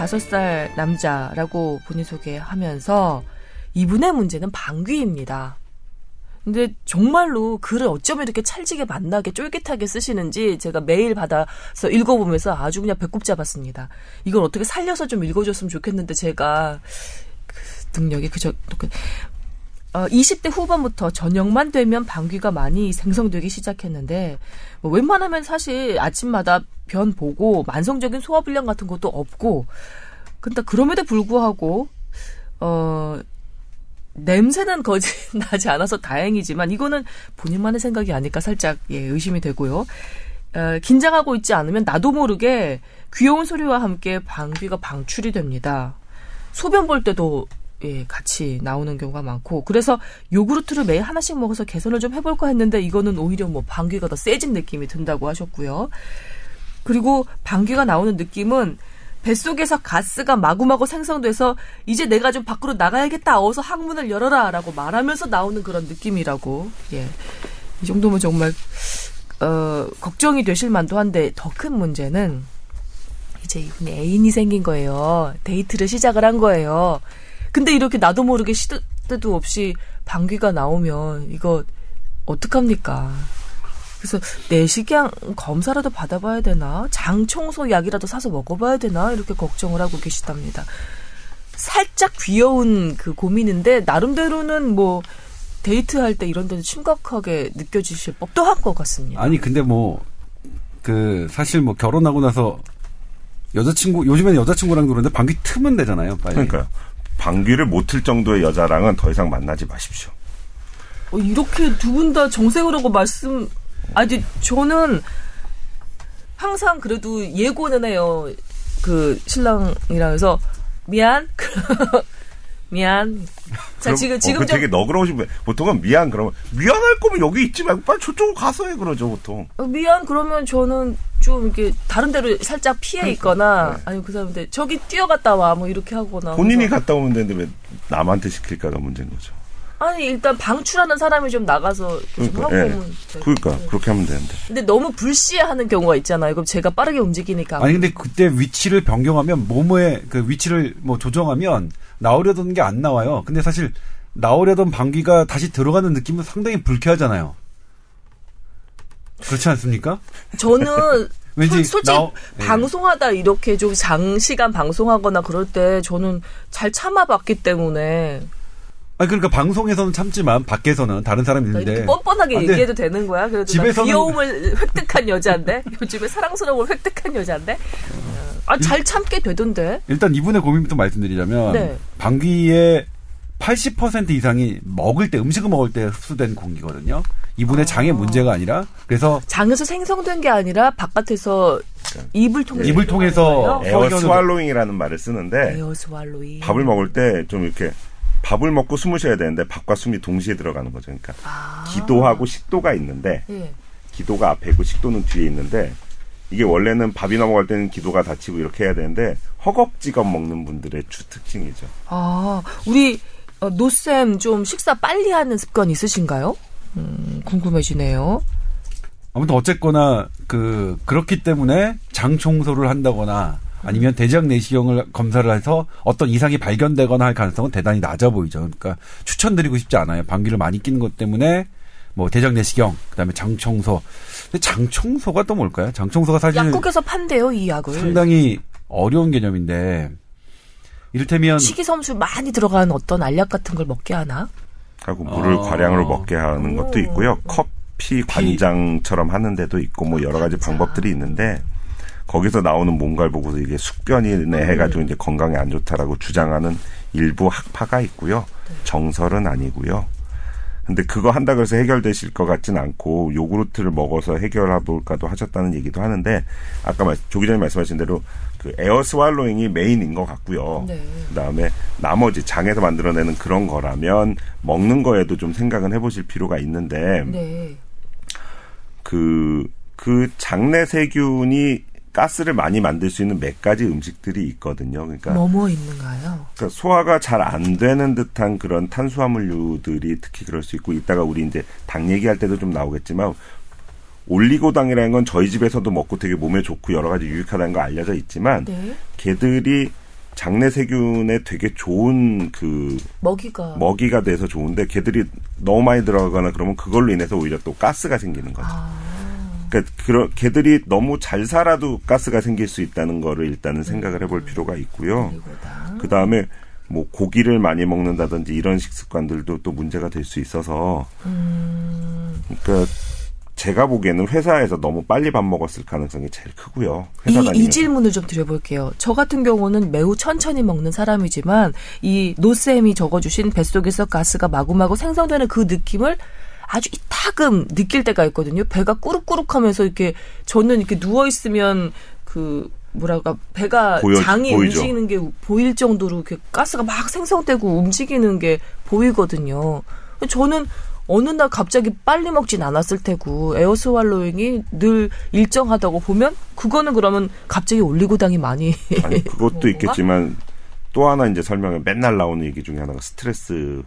35살 남자라고 본인 소개하면서 이분의 문제는 방귀입니다. 근데 정말로 글을 어쩌면 이렇게 찰지게 만나게 쫄깃하게 쓰시는지 제가 메일 받아서 읽어보면서 아주 그냥 배꼽 잡았습니다. 이걸 어떻게 살려서 좀 읽어줬으면 좋겠는데 제가 그 능력이 그저 어, 20대 후반부터 저녁만 되면 방귀가 많이 생성되기 시작했는데 뭐 웬만하면 사실 아침마다 변 보고 만성적인 소화 불량 같은 것도 없고 근데 그럼에도 불구하고 어 냄새는 거짓 나지 않아서 다행이지만 이거는 본인만의 생각이 아닐까 살짝 예, 의심이 되고요. 어, 긴장하고 있지 않으면 나도 모르게 귀여운 소리와 함께 방귀가 방출이 됩니다. 소변 볼 때도 예, 같이 나오는 경우가 많고 그래서 요구르트를 매일 하나씩 먹어서 개선을 좀 해볼까 했는데 이거는 오히려 뭐 방귀가 더 세진 느낌이 든다고 하셨고요. 그리고 방귀가 나오는 느낌은 뱃속에서 가스가 마구마구 생성돼서 이제 내가 좀 밖으로 나가야겠다. 어서 항문을 열어라 라고 말하면서 나오는 그런 느낌이라고. 예. 이 정도면 정말 어 걱정이 되실 만도 한데 더 큰 문제는 이제 이분이 애인이 생긴 거예요. 데이트를 시작을 한 거예요. 근데 이렇게 나도 모르게 시도 때도 없이 방귀가 나오면 이거 어떡합니까? 그래서 내시경 검사라도 받아봐야 되나? 장 청소 약이라도 사서 먹어봐야 되나? 이렇게 걱정을 하고 계시답니다. 살짝 귀여운 그 고민인데 나름대로는 뭐 데이트할 때 이런 데는 심각하게 느껴지실 법도 한 것 같습니다. 아니 근데 뭐 그 사실 뭐 결혼하고 나서 여자친구 요즘에는 여자친구랑 노는데 방귀 트면 되잖아요. 빨리. 그러니까요. 방귀를 못 틀 정도의 여자랑은 더 이상 만나지 마십시오. 어, 이렇게 두 분 다 정색을 하고 말씀 아니 저는 항상 그래도 예고는 해요. 그 신랑이랑 해서 미안. 미안. 자 그럼, 지금 어, 지금 그좀 되게 너그러우신 분. 보통은 미안 그러면 미안할 거면 여기 있지 말고 빨리 저쪽으로 가서 해 그러죠 보통. 어, 미안 그러면 저는 좀 이렇게 다른 데로 살짝 피해 있거나 네. 아니 그 사람한테 저기 뛰어갔다 와 뭐 이렇게 하거나 본인이 그래서 갔다 오면 되는데 왜 남한테 시킬까가 문제인 거죠. 아니 일단 방출하는 사람이 좀 나가서 좀 그러니까, 하고 예. 오면 돼. 그러니까 그렇게 하면 되는데. 근데 너무 불시하는 경우가 있잖아요. 그럼 제가 빠르게 움직이니까 아니 근데 그때 위치를 변경하면 몸의 그 위치를 뭐 조정하면 나오려던 게 안 나와요. 근데 사실 나오려던 방귀가 다시 들어가는 느낌은 상당히 불쾌하잖아요. 그렇지 않습니까? 저는 왠지 솔- 솔직히 나오- 예. 방송하다 이렇게 좀 장시간 방송하거나 그럴 때 저는 잘 참아봤기 때문에 아니 그러니까 방송에서는 참지만 밖에서는 다른 사람이 나 있는데 이렇게 뻔뻔하게 아, 근데 얘기해도 되는 거야? 그래도 나 집에서는- 귀여움을 획득한 여자인데 요즘에 사랑스러움을 획득한 여자인데 아잘 참게 되던데 일단 이분의 고민부터 말씀드리자면 네. 방귀의 80% 이상이 먹을 때 음식을 먹을 때 흡수된 공기거든요. 이분의 장의 문제가 아니라 그래서 장에서 생성된 게 아니라 바깥에서 입을 통해서 입을 통해서? 에어 어, swallowing이라는 말을 쓰는데 밥을 먹을 때 좀 이렇게 밥을 먹고 숨을 쉬어야 되는데 밥과 숨이 동시에 들어가는 거죠. 그러니까 아. 기도하고 식도가 있는데 예. 기도가 앞에 있고 식도는 뒤에 있는데 이게 원래는 밥이 넘어갈 때는 기도가 닫히고 이렇게 해야 되는데 허겁지겁 먹는 분들의 주 특징이죠. 아, 우리 어, 노쌤 좀 식사 빨리 하는 습관 있으신가요? 음, 궁금해지네요. 아무튼 어쨌거나 그 그렇기 때문에 장 청소를 한다거나 아니면 대장 내시경을 검사를 해서 어떤 이상이 발견되거나 할 가능성은 대단히 낮아 보이죠. 그러니까 추천드리고 싶지 않아요. 방귀를 많이 끼는 것 때문에 뭐 대장 내시경, 그다음에 장 청소. 근데 장 청소가 또 뭘까요? 장 청소가 사실 약국에서 판대요, 이 약을. 상당히 어려운 개념인데 이를테면 식이섬유 많이 들어간 어떤 알약 같은 걸 먹게 하나? 하고 물을 어. 과량으로 먹게 하는 것도 있고요. 커피 관장처럼 하는 데도 있고 뭐 여러 가지 방법들이 있는데 거기서 나오는 뭔가를 보고서 이게 숙변이네 해가지고 이제 건강에 안 좋다라고 주장하는 일부 학파가 있고요. 정설은 아니고요. 근데 그거 한다 그래서 해결되실 것 같진 않고 요구르트를 먹어서 해결해 볼까도 하셨다는 얘기도 하는데 아까 말, 조 기자님 말씀하신 대로 그 air swallowing이 main인 것 같고요. 네. 그다음에 나머지 장에서 만들어내는 그런 거라면 먹는 거에도 좀 생각은 해보실 필요가 있는데 네. 그, 그 장내 세균이 가스를 많이 만들 수 있는 몇 가지 음식들이 있거든요. 그러니까, 뭐뭐 있는가요? 그러니까 소화가 잘 안 되는 듯한 그런 탄수화물류들이 특히 그럴 수 있고 이따가 우리 이제 당 얘기할 때도 좀 나오겠지만 올리고당이라는 건 저희 집에서도 먹고 되게 몸에 좋고 여러 가지 유익하다는 거 알려져 있지만 네. 개들이 장내 세균에 되게 좋은 그 먹이가 먹이가 돼서 좋은데 개들이 너무 많이 들어가거나 그러면 그걸로 인해서 오히려 또 가스가 생기는 거죠. 아. 그러니까 그런 개들이 너무 잘 살아도 가스가 생길 수 있다는 거를 일단은 생각을 해볼 필요가 있고요. 그 다음에 뭐 고기를 많이 먹는다든지 이런 식습관들도 또 문제가 될 수 있어서 음. 그러니까 제가 보기에는 회사에서 너무 빨리 밥 먹었을 가능성이 제일 크고요. 이. 이 질문을 좀 드려볼게요. 저 같은 경우는 매우 천천히 먹는 사람이지만 이 노쌤이 적어주신 뱃속에서 가스가 마구마구 생성되는 그 느낌을 아주 이타금 느낄 때가 있거든요. 배가 꾸룩꾸룩하면서 이렇게 저는 이렇게 누워 있으면 그 뭐랄까 배가 보여- 장이 보이죠. 움직이는 게 보일 정도로 이렇게 가스가 막 생성되고 움직이는 게 보이거든요. 저는 어느 날 갑자기 빨리 먹진 않았을 테고 에어스왈로잉이 늘 일정하다고 보면 그거는 그러면 갑자기 올리고당이 많이 아니 그것도? 있겠지만 또 하나 이제 설명에 맨날 나오는 얘기 중에 하나가 스트레스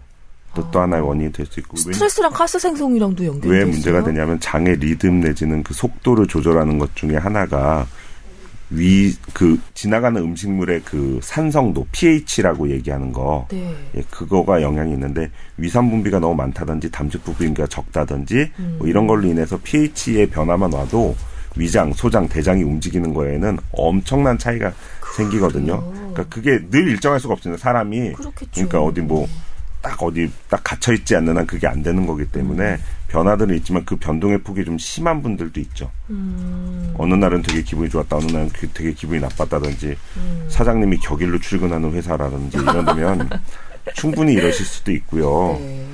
도또 하나의 원인이 될 수 있고 왜- 스트레스랑 가스 생성이랑도 연결돼 왜 있어요. 문제가 되냐면 장의 리듬 내지는 그 속도를 조절하는 것 중에 하나가 위 그 지나가는 음식물의 그 산성도 pH라고 얘기하는 거 네. 예, 그거가 영향이 있는데 위산 분비가 너무 많다든지 담즙 분비가 적다든지 음. 뭐 이런 걸로 인해서 pH의 변화만 와도 위장, 소장, 대장이 움직이는 거에는 엄청난 차이가 생기거든요. 그러니까 그게 늘 일정할 수가 없잖아요. 사람이 그렇겠죠. 그러니까 어디 뭐 딱 어디 딱 갇혀 있지 않는 한 그게 안 되는 거기 때문에 변화들은 있지만 그 변동의 폭이 좀 심한 분들도 있죠. 음. 어느 날은 되게 기분이 좋았다, 어느 날은 그- 되게 기분이 나빴다든지 음. 사장님이 격일로 출근하는 회사라든지 이러면 충분히 이러실 수도 있고요. 네.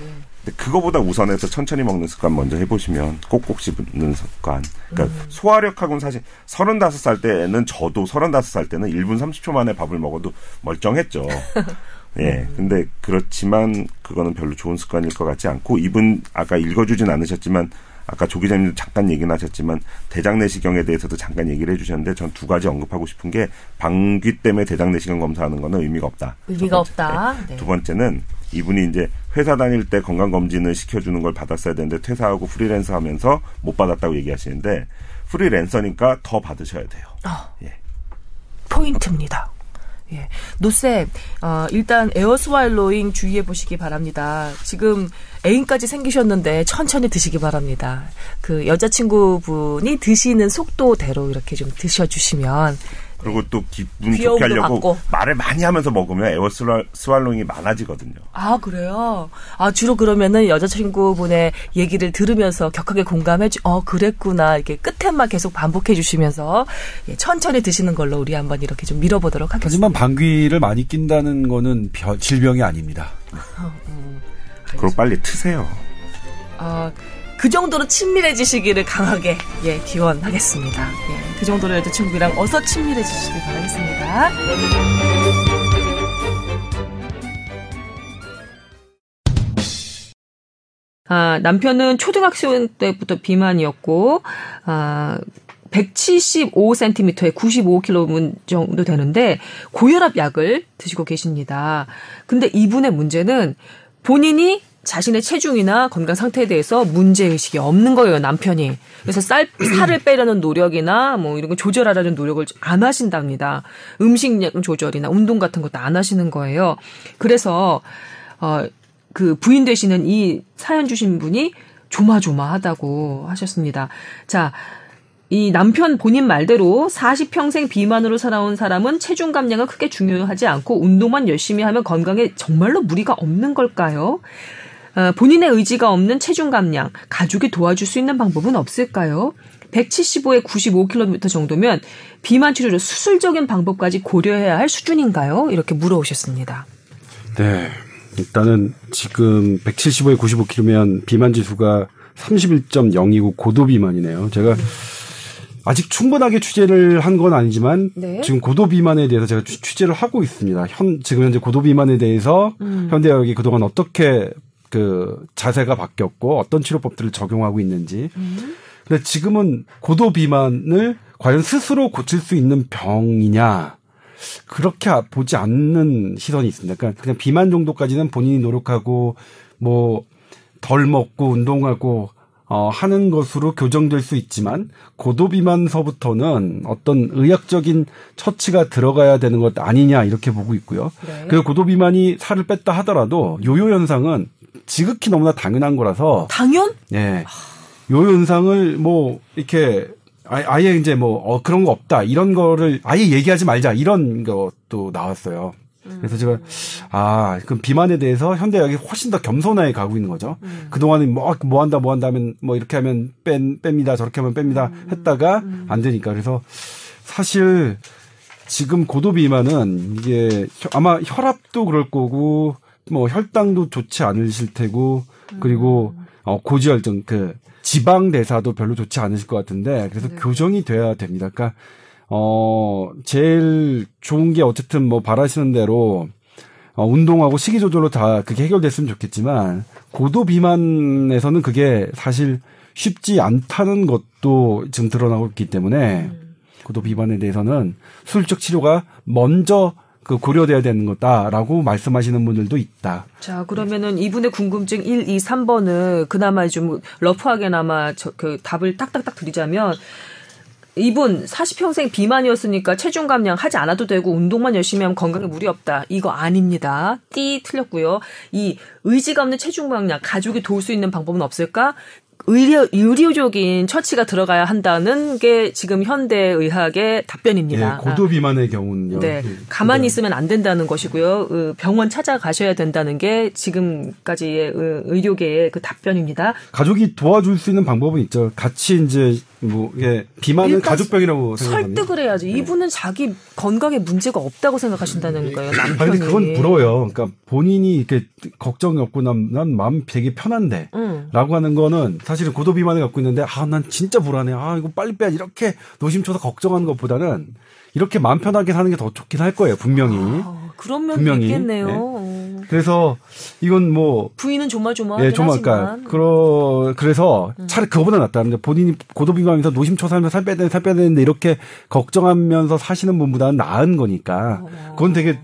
근데 그거보다 우선해서 천천히 먹는 습관 먼저 해보시면 꼭꼭 씹는 습관. 그러니까 소화력하고는 사실 35살 때는 저도 35살 때는 1분 30초 만에 밥을 먹어도 멀쩡했죠. 예. 근데 그렇지만 그거는 별로 좋은 습관일 것 같지 않고 이분 아까 읽어주진 않으셨지만 아까 조 기자님도 잠깐 얘기는 하셨지만 대장 내시경에 대해서도 잠깐 얘기를 해주셨는데 전 두 가지 언급하고 싶은 게 방귀 때문에 대장 내시경 검사하는 거는 의미가 없다. 의미가. 없다. 네. 네. 두 번째는 이분이 이제 회사 다닐 때 건강 검진을 시켜주는 걸 받았어야 되는데 퇴사하고 프리랜서 하면서 못 받았다고 얘기하시는데 프리랜서니까 더 받으셔야 돼요. 아, 예. 포인트입니다. 예. 노쌤, 어, 일단 air swallowing 주의해 보시기 바랍니다. 지금 애인까지 생기셨는데 천천히 드시기 바랍니다. 그 여자친구분이 드시는 속도대로 이렇게 좀 드셔주시면 그리고 또 기분 좋게 하려고 받고. 말을 많이 하면서 먹으면 air swallowing이 많아지거든요. 아, 그래요? 아, 주로 그러면은 여자친구분의 얘기를 들으면서 격하게 공감해 주, 어, 그랬구나. 이렇게 끝에만 계속 반복해 주시면서 예, 천천히 드시는 걸로 우리 한번 이렇게 좀 밀어보도록 하겠습니다. 하지만 방귀를 많이 낀다는 거는 벼- 질병이 아닙니다. 그리고 빨리 트세요. 어, 그 정도로 친밀해지시기를 강하게 예, 기원하겠습니다. 예, 그 정도로 여자 친구랑 어서 친밀해지시길 바라겠습니다. 아, 남편은 초등학생 때부터 비만이었고, 아, 175cm에 95kg 정도 되는데, 고혈압 약을 드시고 계십니다. 근데 이분의 문제는 본인이 자신의 체중이나 건강 상태에 대해서 문제 의식이 없는 거예요, 남편이. 그래서 쌀, 살을 빼려는 노력이나 뭐 이런 거 조절하려는 노력을 안 하신답니다. 음식량 조절이나 운동 같은 것도 안 하시는 거예요. 그래서, 어, 그 부인 되시는 이 사연 주신 분이 조마조마하다고 하셨습니다. 자, 이 남편 본인 말대로 40평생 비만으로 살아온 사람은 체중 감량은 크게 중요하지 않고 운동만 열심히 하면 건강에 정말로 무리가 없는 걸까요? 어, 본인의 의지가 없는 체중 감량, 가족이 도와줄 수 있는 방법은 없을까요? 175에 95kg 정도면 비만 치료로 수술적인 방법까지 고려해야 할 수준인가요? 이렇게 물어오셨습니다. 네. 일단은 지금 175에 95kg면 비만 지수가 31.0이고 고도 비만이네요. 제가 아직 충분하게 취재를 한 건 아니지만 네. 지금 고도 비만에 대해서 제가 취- 취재를 하고 있습니다. 현 지금 현재 고도 비만에 대해서 음. 현대의학이 그동안 어떻게 그 자세가 바뀌었고 어떤 치료법들을 적용하고 있는지. 음. 근데 지금은 고도 비만을 과연 스스로 고칠 수 있는 병이냐? 그렇게 아- 보지 않는 시선이 있습니다. 그러니까 그냥 비만 정도까지는 본인이 노력하고 뭐 덜 먹고 운동하고 어, 하는 것으로 교정될 수 있지만 고도 비만서부터는 어떤 의학적인 처치가 들어가야 되는 것 아니냐 이렇게 보고 있고요. 네. 그 고도 비만이 살을 뺐다 하더라도 요요 현상은 지극히 너무나 당연한 거라서. 당연? 예. 요요 현상을 뭐 이렇게 아- 아예 이제 뭐 어, 그런 거 없다. 이런 거를 아예 얘기하지 말자. 이런 것도 나왔어요. 그래서 제가 아 그럼 비만에 대해서 현대의학이 훨씬 더 겸손하게 가고 있는 거죠. 그 동안은 뭐뭐 한다 뭐 한다 하면 뭐 이렇게 하면 뺀 뺍니다. 저렇게 하면 뺍니다. 했다가 안 되니까. 그래서 사실 지금 고도 비만은 이게 혀- 아마 혈압도 그럴 거고 뭐 혈당도 좋지 않으실 테고 그리고 어 고지혈증 그 지방 대사도 별로 좋지 않으실 것 같은데 그래서 교정이 돼야 됩니다. 그러니까 어 제일 좋은 게 어쨌든 뭐 바라시는 대로 어, 운동하고 식이 조절로 다 그게 해결됐으면 좋겠지만 고도 비만에서는 그게 사실 쉽지 않다는 것도 지금 드러나고 있기 때문에 고도 비만에 대해서는 수술적 치료가 먼저 그 고려돼야 되는 거다라고 말씀하시는 분들도 있다. 자, 그러면은 이분의 궁금증 1, 2, 3번은 그나마 좀 러프하게나마 저, 그 답을 딱딱딱 드리자면 이분 40평생 비만이었으니까 체중 감량 하지 않아도 되고 운동만 열심히 하면 건강에 무리 없다. 이거 아닙니다. 띠 틀렸고요. 이 의지가 없는 체중 감량 가족이 도울 수 있는 방법은 없을까? 의료, 의료적인 처치가 들어가야 한다는 게 지금 현대 의학의 답변입니다. 예, 고도 비만의 경우는요. 네, 예, 가만히 네. 있으면 안 된다는 것이고요. 어, 병원 찾아가셔야 된다는 게 지금까지의 어, 의료계의 그 답변입니다. 가족이 도와줄 수 있는 방법은 있죠. 같이 이제 뭐 예, 비만은 가족병이라고 생각합니다. 설득을 해야지. 이분은 자기 건강에 문제가 없다고 생각하신다는 거예요. 남편이. 아니 근데 그건 부러워요. 그러니까 본인이 이렇게 걱정이 없고 난, 난 마음 되게 편한데 응. 라고 하는 거는 사실은 고도 비만을 갖고 있는데 아 난 진짜 불안해. 아 이거 빨리 빼야 이렇게 노심초사 걱정하는 것보다는 이렇게 마음 편하게 사는 게 더 좋긴 할 거예요. 분명히. 어, 그런 분명히, 있겠네요. 네. 어. 그래서 이건 뭐 부인은 조마조마하긴 예, 하지만 그러 그래서 차라리 그거보다 낫다. 근데 본인이 고도 비만하면서 노심초사하면서 살 빼야 되는데 살 빼야 되는데 이렇게 걱정하면서 사시는 분보다는 나은 거니까 그건 되게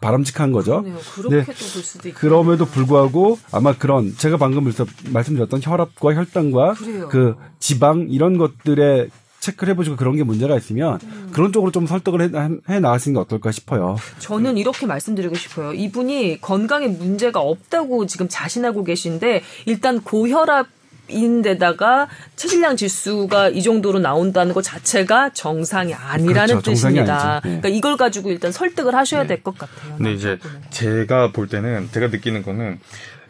바람직한 거죠. 어. 그러네요. 그렇게도 네. 볼 수도 있고. 그럼에도 불구하고 아마 그런 제가 방금 말씀- 말씀드렸던 혈압과 혈당과 그래요. 그 지방 이런 것들에 체크를 해보시고 그런 게 문제가 있으면 음. 그런 쪽으로 좀 설득을 해, 해 나가시는 게 어떨까 싶어요. 저는 이렇게 말씀드리고 싶어요. 이분이 건강에 문제가 없다고 지금 자신하고 계신데 일단 고혈압 인데다가 체질량 지수가 이 정도로 나온다는 것 자체가 정상이 아니라는 그렇죠. 뜻입니다. 네. 그러니까 이걸 가지고 일단 설득을 하셔야 될것 같아요. 근데 이제. 제가 볼 때는 제가 느끼는 거는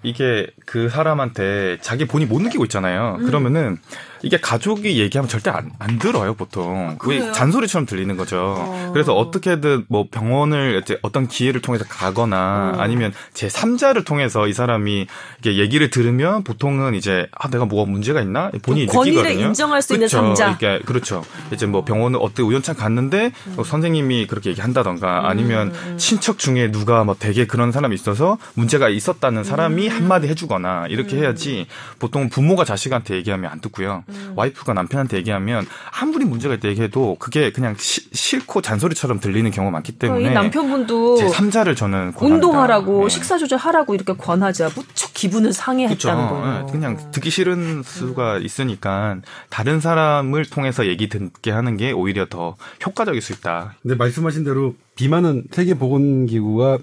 이게 그 사람한테 자기 본인이 못 느끼고 있잖아요. 음. 그러면은 이게 가족이 얘기하면 절대 안, 안 들어요, 보통. 그래요? 왜 잔소리처럼 들리는 거죠. 그래서 어떻게든 뭐 병원을 이제 어떤 기회를 통해서 가거나 어. 아니면 제 3자를 통해서 이 사람이 이게 얘기를 들으면 보통은 이제 아, 내가 뭐가 문제가 있나? 본인이 좀 권위를 느끼거든요. 인정할 수 있는 그쵸. 삼자. 이게 그렇죠. 이제 뭐 병원을 어떻게 우연찮게 갔는데 어, 선생님이 그렇게 얘기한다던가 아니면 친척 중에 누가 뭐 되게 그런 사람이 있어서 문제가 있었다는 사람이 한마디 해주거나 이렇게 해야지 보통 부모가 자식한테 얘기하면 안 듣고요. 와이프가 남편한테 얘기하면 아무리 문제가 있다 얘기해도 그게 그냥 시- 싫고 잔소리처럼 들리는 경우가 많기 때문에 이 남편분도 제 3자를 저는 권합니다. 운동하라고 네. 식사 조절하라고 이렇게 권하자 무척 기분을 그렇죠. 상해했다는 거예요. 예, 그냥 듣기 싫은 수가 있으니까 다른 사람을 통해서 얘기 듣게 하는 게 오히려 더 효과적일 수 있다. 근데 말씀하신 대로 비만은 세계보건기구가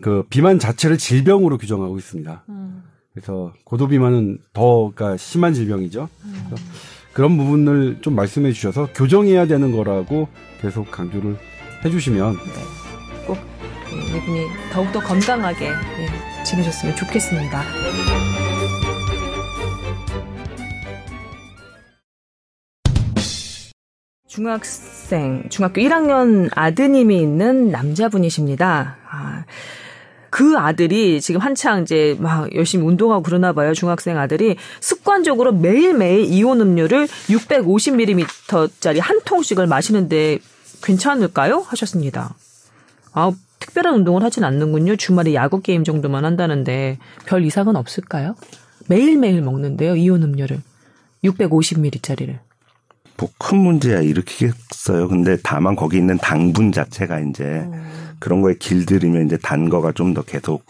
그 비만 자체를 질병으로 규정하고 있습니다. 그래서 고도 비만은 더 그러니까 심한 질병이죠. 그래서 그런 부분을 좀 말씀해 주셔서 교정해야 되는 거라고 계속 강조를 해주시면 꼭 예, 이분이 더욱더 건강하게 예, 지내셨으면 좋겠습니다. 중학생, 중학교 1학년 아드님이 있는 남자분이십니다. 아, 그 아들이 지금 한창 이제 막 열심히 운동하고 그러나 봐요. 중학생 아들이 습관적으로 매일매일 이온 음료를 650ml짜리 한 통씩을 마시는데 괜찮을까요? 하셨습니다. 아, 특별한 운동을 하진 않는군요. 주말에 야구 게임 정도만 한다는데 별 이상은 없을까요? 매일매일 먹는데요. 이온 음료를. 650ml짜리를. 뭐 큰 문제야 일으키겠어요. 근데 다만 거기 있는 당분 자체가 이제 그런 거에 길들이면 이제 단 거가 좀 더 계속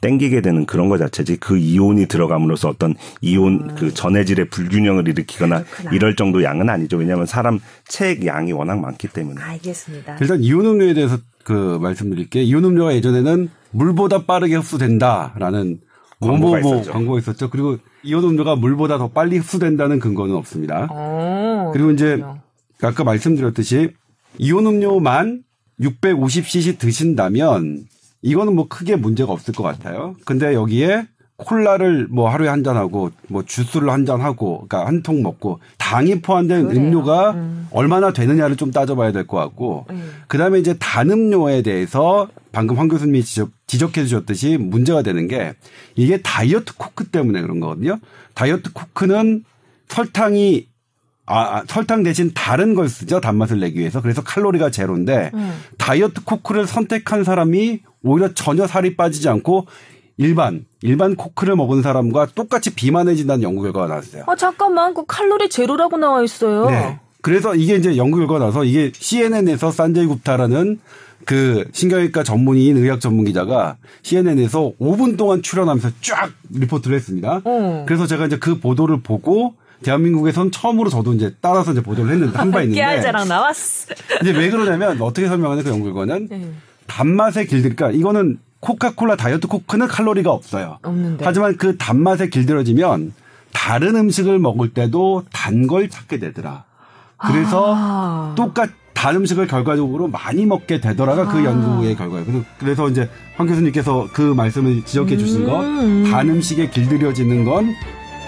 땡기게 되는 그런 거 자체지 그 이온이 들어감으로써 어떤 이온 그 전해질의 불균형을 일으키거나 음. 그렇구나. 이럴 정도 양은 아니죠. 왜냐하면 사람 체액 양이 워낙 많기 때문에. 알겠습니다. 일단 이온 음료에 대해서 그 말씀드릴게요. 이온 음료가 예전에는 물보다 빠르게 흡수된다라는 광고가 있었죠. 광고가 있었죠. 그리고 이온 음료가 물보다 더 빨리 흡수된다는 근거는 없습니다. 어, 그리고 이제 그렇군요. 아까 말씀드렸듯이 이온 음료만 650cc 드신다면 이거는 뭐 크게 문제가 없을 것 같아요. 근데 여기에 콜라를 뭐 하루에 한 잔 하고 뭐 주스를 한 잔 하고 그러니까 한 통 먹고 당이 포함된 그래요. 음료가 음. 얼마나 되느냐를 좀 따져봐야 될 것 같고 음. 그다음에 이제 단 음료에 대해서 방금 황 교수님이 지적, 지적해 주셨듯이 문제가 되는 게 이게 다이어트 코크 때문에 그런 거거든요. 다이어트 코크는 설탕이 아, 아, 설탕 대신 다른 걸 쓰죠. 단맛을 내기 위해서. 그래서 칼로리가 제로인데 음. 다이어트 코크를 선택한 사람이 오히려 전혀 살이 빠지지 않고 일반 일반 코크를 먹은 사람과 똑같이 비만해진다는 연구 결과가 나왔어요. 아 잠깐만 그 칼로리 제로라고 나와 있어요. 네. 그래서 이게 이제 연구 결과가 나서 이게 CNN에서 산제이 굽타라는 그 신경외과 전문의인 의학 전문 기자가 CNN에서 5분 동안 출연하면서 쫙 리포트를 했습니다. 어. 그래서 제가 이제 그 보도를 보고 대한민국에선 처음으로 저도 이제 따라서 이제 보도를 했는데 한 바 있는데 깨알자랑 나왔어. 이제 왜 그러냐면 어떻게 설명하는 그 연구 결과는 네. 단맛에 길들니까 이거는 코카콜라 다이어트 코크는 칼로리가 없어요. 없는데. 하지만 그 단맛에 길들여지면 다른 음식을 먹을 때도 단 걸 찾게 되더라. 그래서 아. 똑같 단 음식을 결과적으로 많이 먹게 되더라가 그 아. 연구의 결과예요. 그래서, 그래서 이제 황 교수님께서 그 말씀을 지적해 주신 거, 음. 단 음식에 길들여지는 건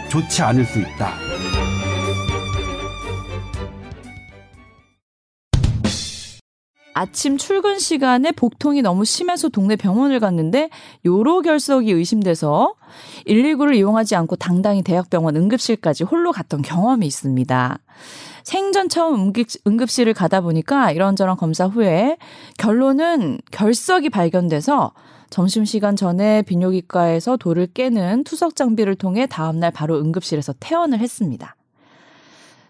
좋지 않을 수 있다. 아침 출근 시간에 복통이 너무 심해서 동네 병원을 갔는데 요로 결석이 의심돼서 119를 이용하지 않고 당당히 대학병원 응급실까지 홀로 갔던 경험이 있습니다. 생전 처음 응급, 응급실을 가다 보니까 이런저런 검사 후에 결론은 결석이 발견돼서 점심시간 전에 비뇨기과에서 돌을 깨는 투석 장비를 통해 다음날 바로 응급실에서 퇴원을 했습니다.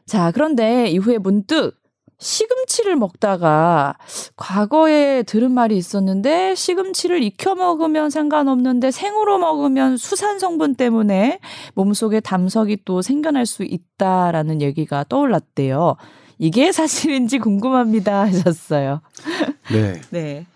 자, 그런데 이후에 문득 시금치를 먹다가 과거에 들은 말이 있었는데 시금치를 익혀 먹으면 상관없는데 생으로 먹으면 수산 성분 때문에 몸속에 담석이 또 생겨날 수 있다라는 얘기가 떠올랐대요. 이게 사실인지 궁금합니다 하셨어요. 네. 네.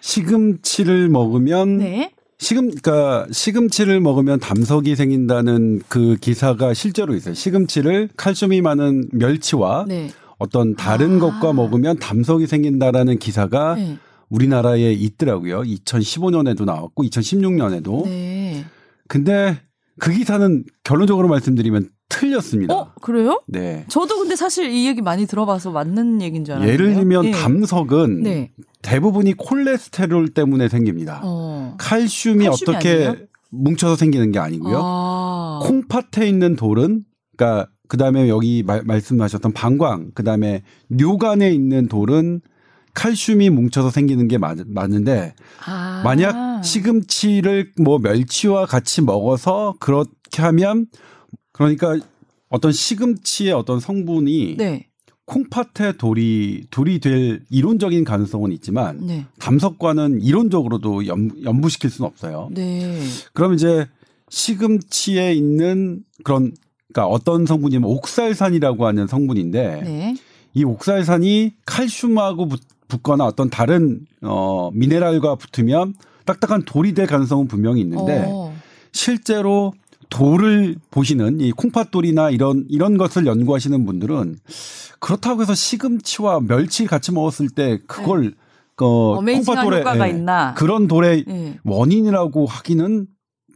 시금치를 먹으면 네. 시금 그러니까 시금치를 먹으면 담석이 생긴다는 그 기사가 실제로 있어요. 시금치를 칼슘이 많은 멸치와 네. 어떤 다른 아. 것과 먹으면 담석이 생긴다라는 기사가 네. 우리나라에 있더라고요. 2015년에도 나왔고 2016년에도. 네. 근데 그 기사는 결론적으로 말씀드리면 틀렸습니다. 어, 그래요? 네. 저도 근데 사실 이 얘기 많이 들어봐서 맞는 얘기인 줄 알았는데. 예를 들면 담석은 네. 대부분이 콜레스테롤 때문에 생깁니다. 어. 칼슘이, 칼슘이 어떻게 아니에요? 뭉쳐서 생기는 게 아니고요. 아. 콩팥에 있는 돌은 그러니까 그다음에 여기 말, 말씀하셨던 방광 그다음에 뇨간에 있는 돌은 칼슘이 뭉쳐서 생기는 게 맞, 맞는데 아. 만약 시금치를 뭐 멸치와 같이 먹어서 그렇게 하면 그러니까 어떤 시금치의 어떤 성분이 네. 콩팥에 돌이 돌이 될 이론적인 가능성은 있지만 네. 담석과는 이론적으로도 연, 연부시킬 수는 없어요. 네. 그럼 이제 시금치에 있는 그런 그러니까 어떤 성분이면 옥살산이라고 하는 성분인데 네. 이 옥살산이 칼슘하고 붙, 붙거나 어떤 다른 어 미네랄과 붙으면 딱딱한 돌이 될 가능성은 분명히 있는데 어. 실제로 돌을 보시는 이 콩팥돌이나 이런 이런 것을 연구하시는 분들은 그렇다고 해서 시금치와 멸치 같이 먹었을 때 그걸 그 어메이징한 효과가 예, 있나? 그런 돌의 네. 원인이라고 하기는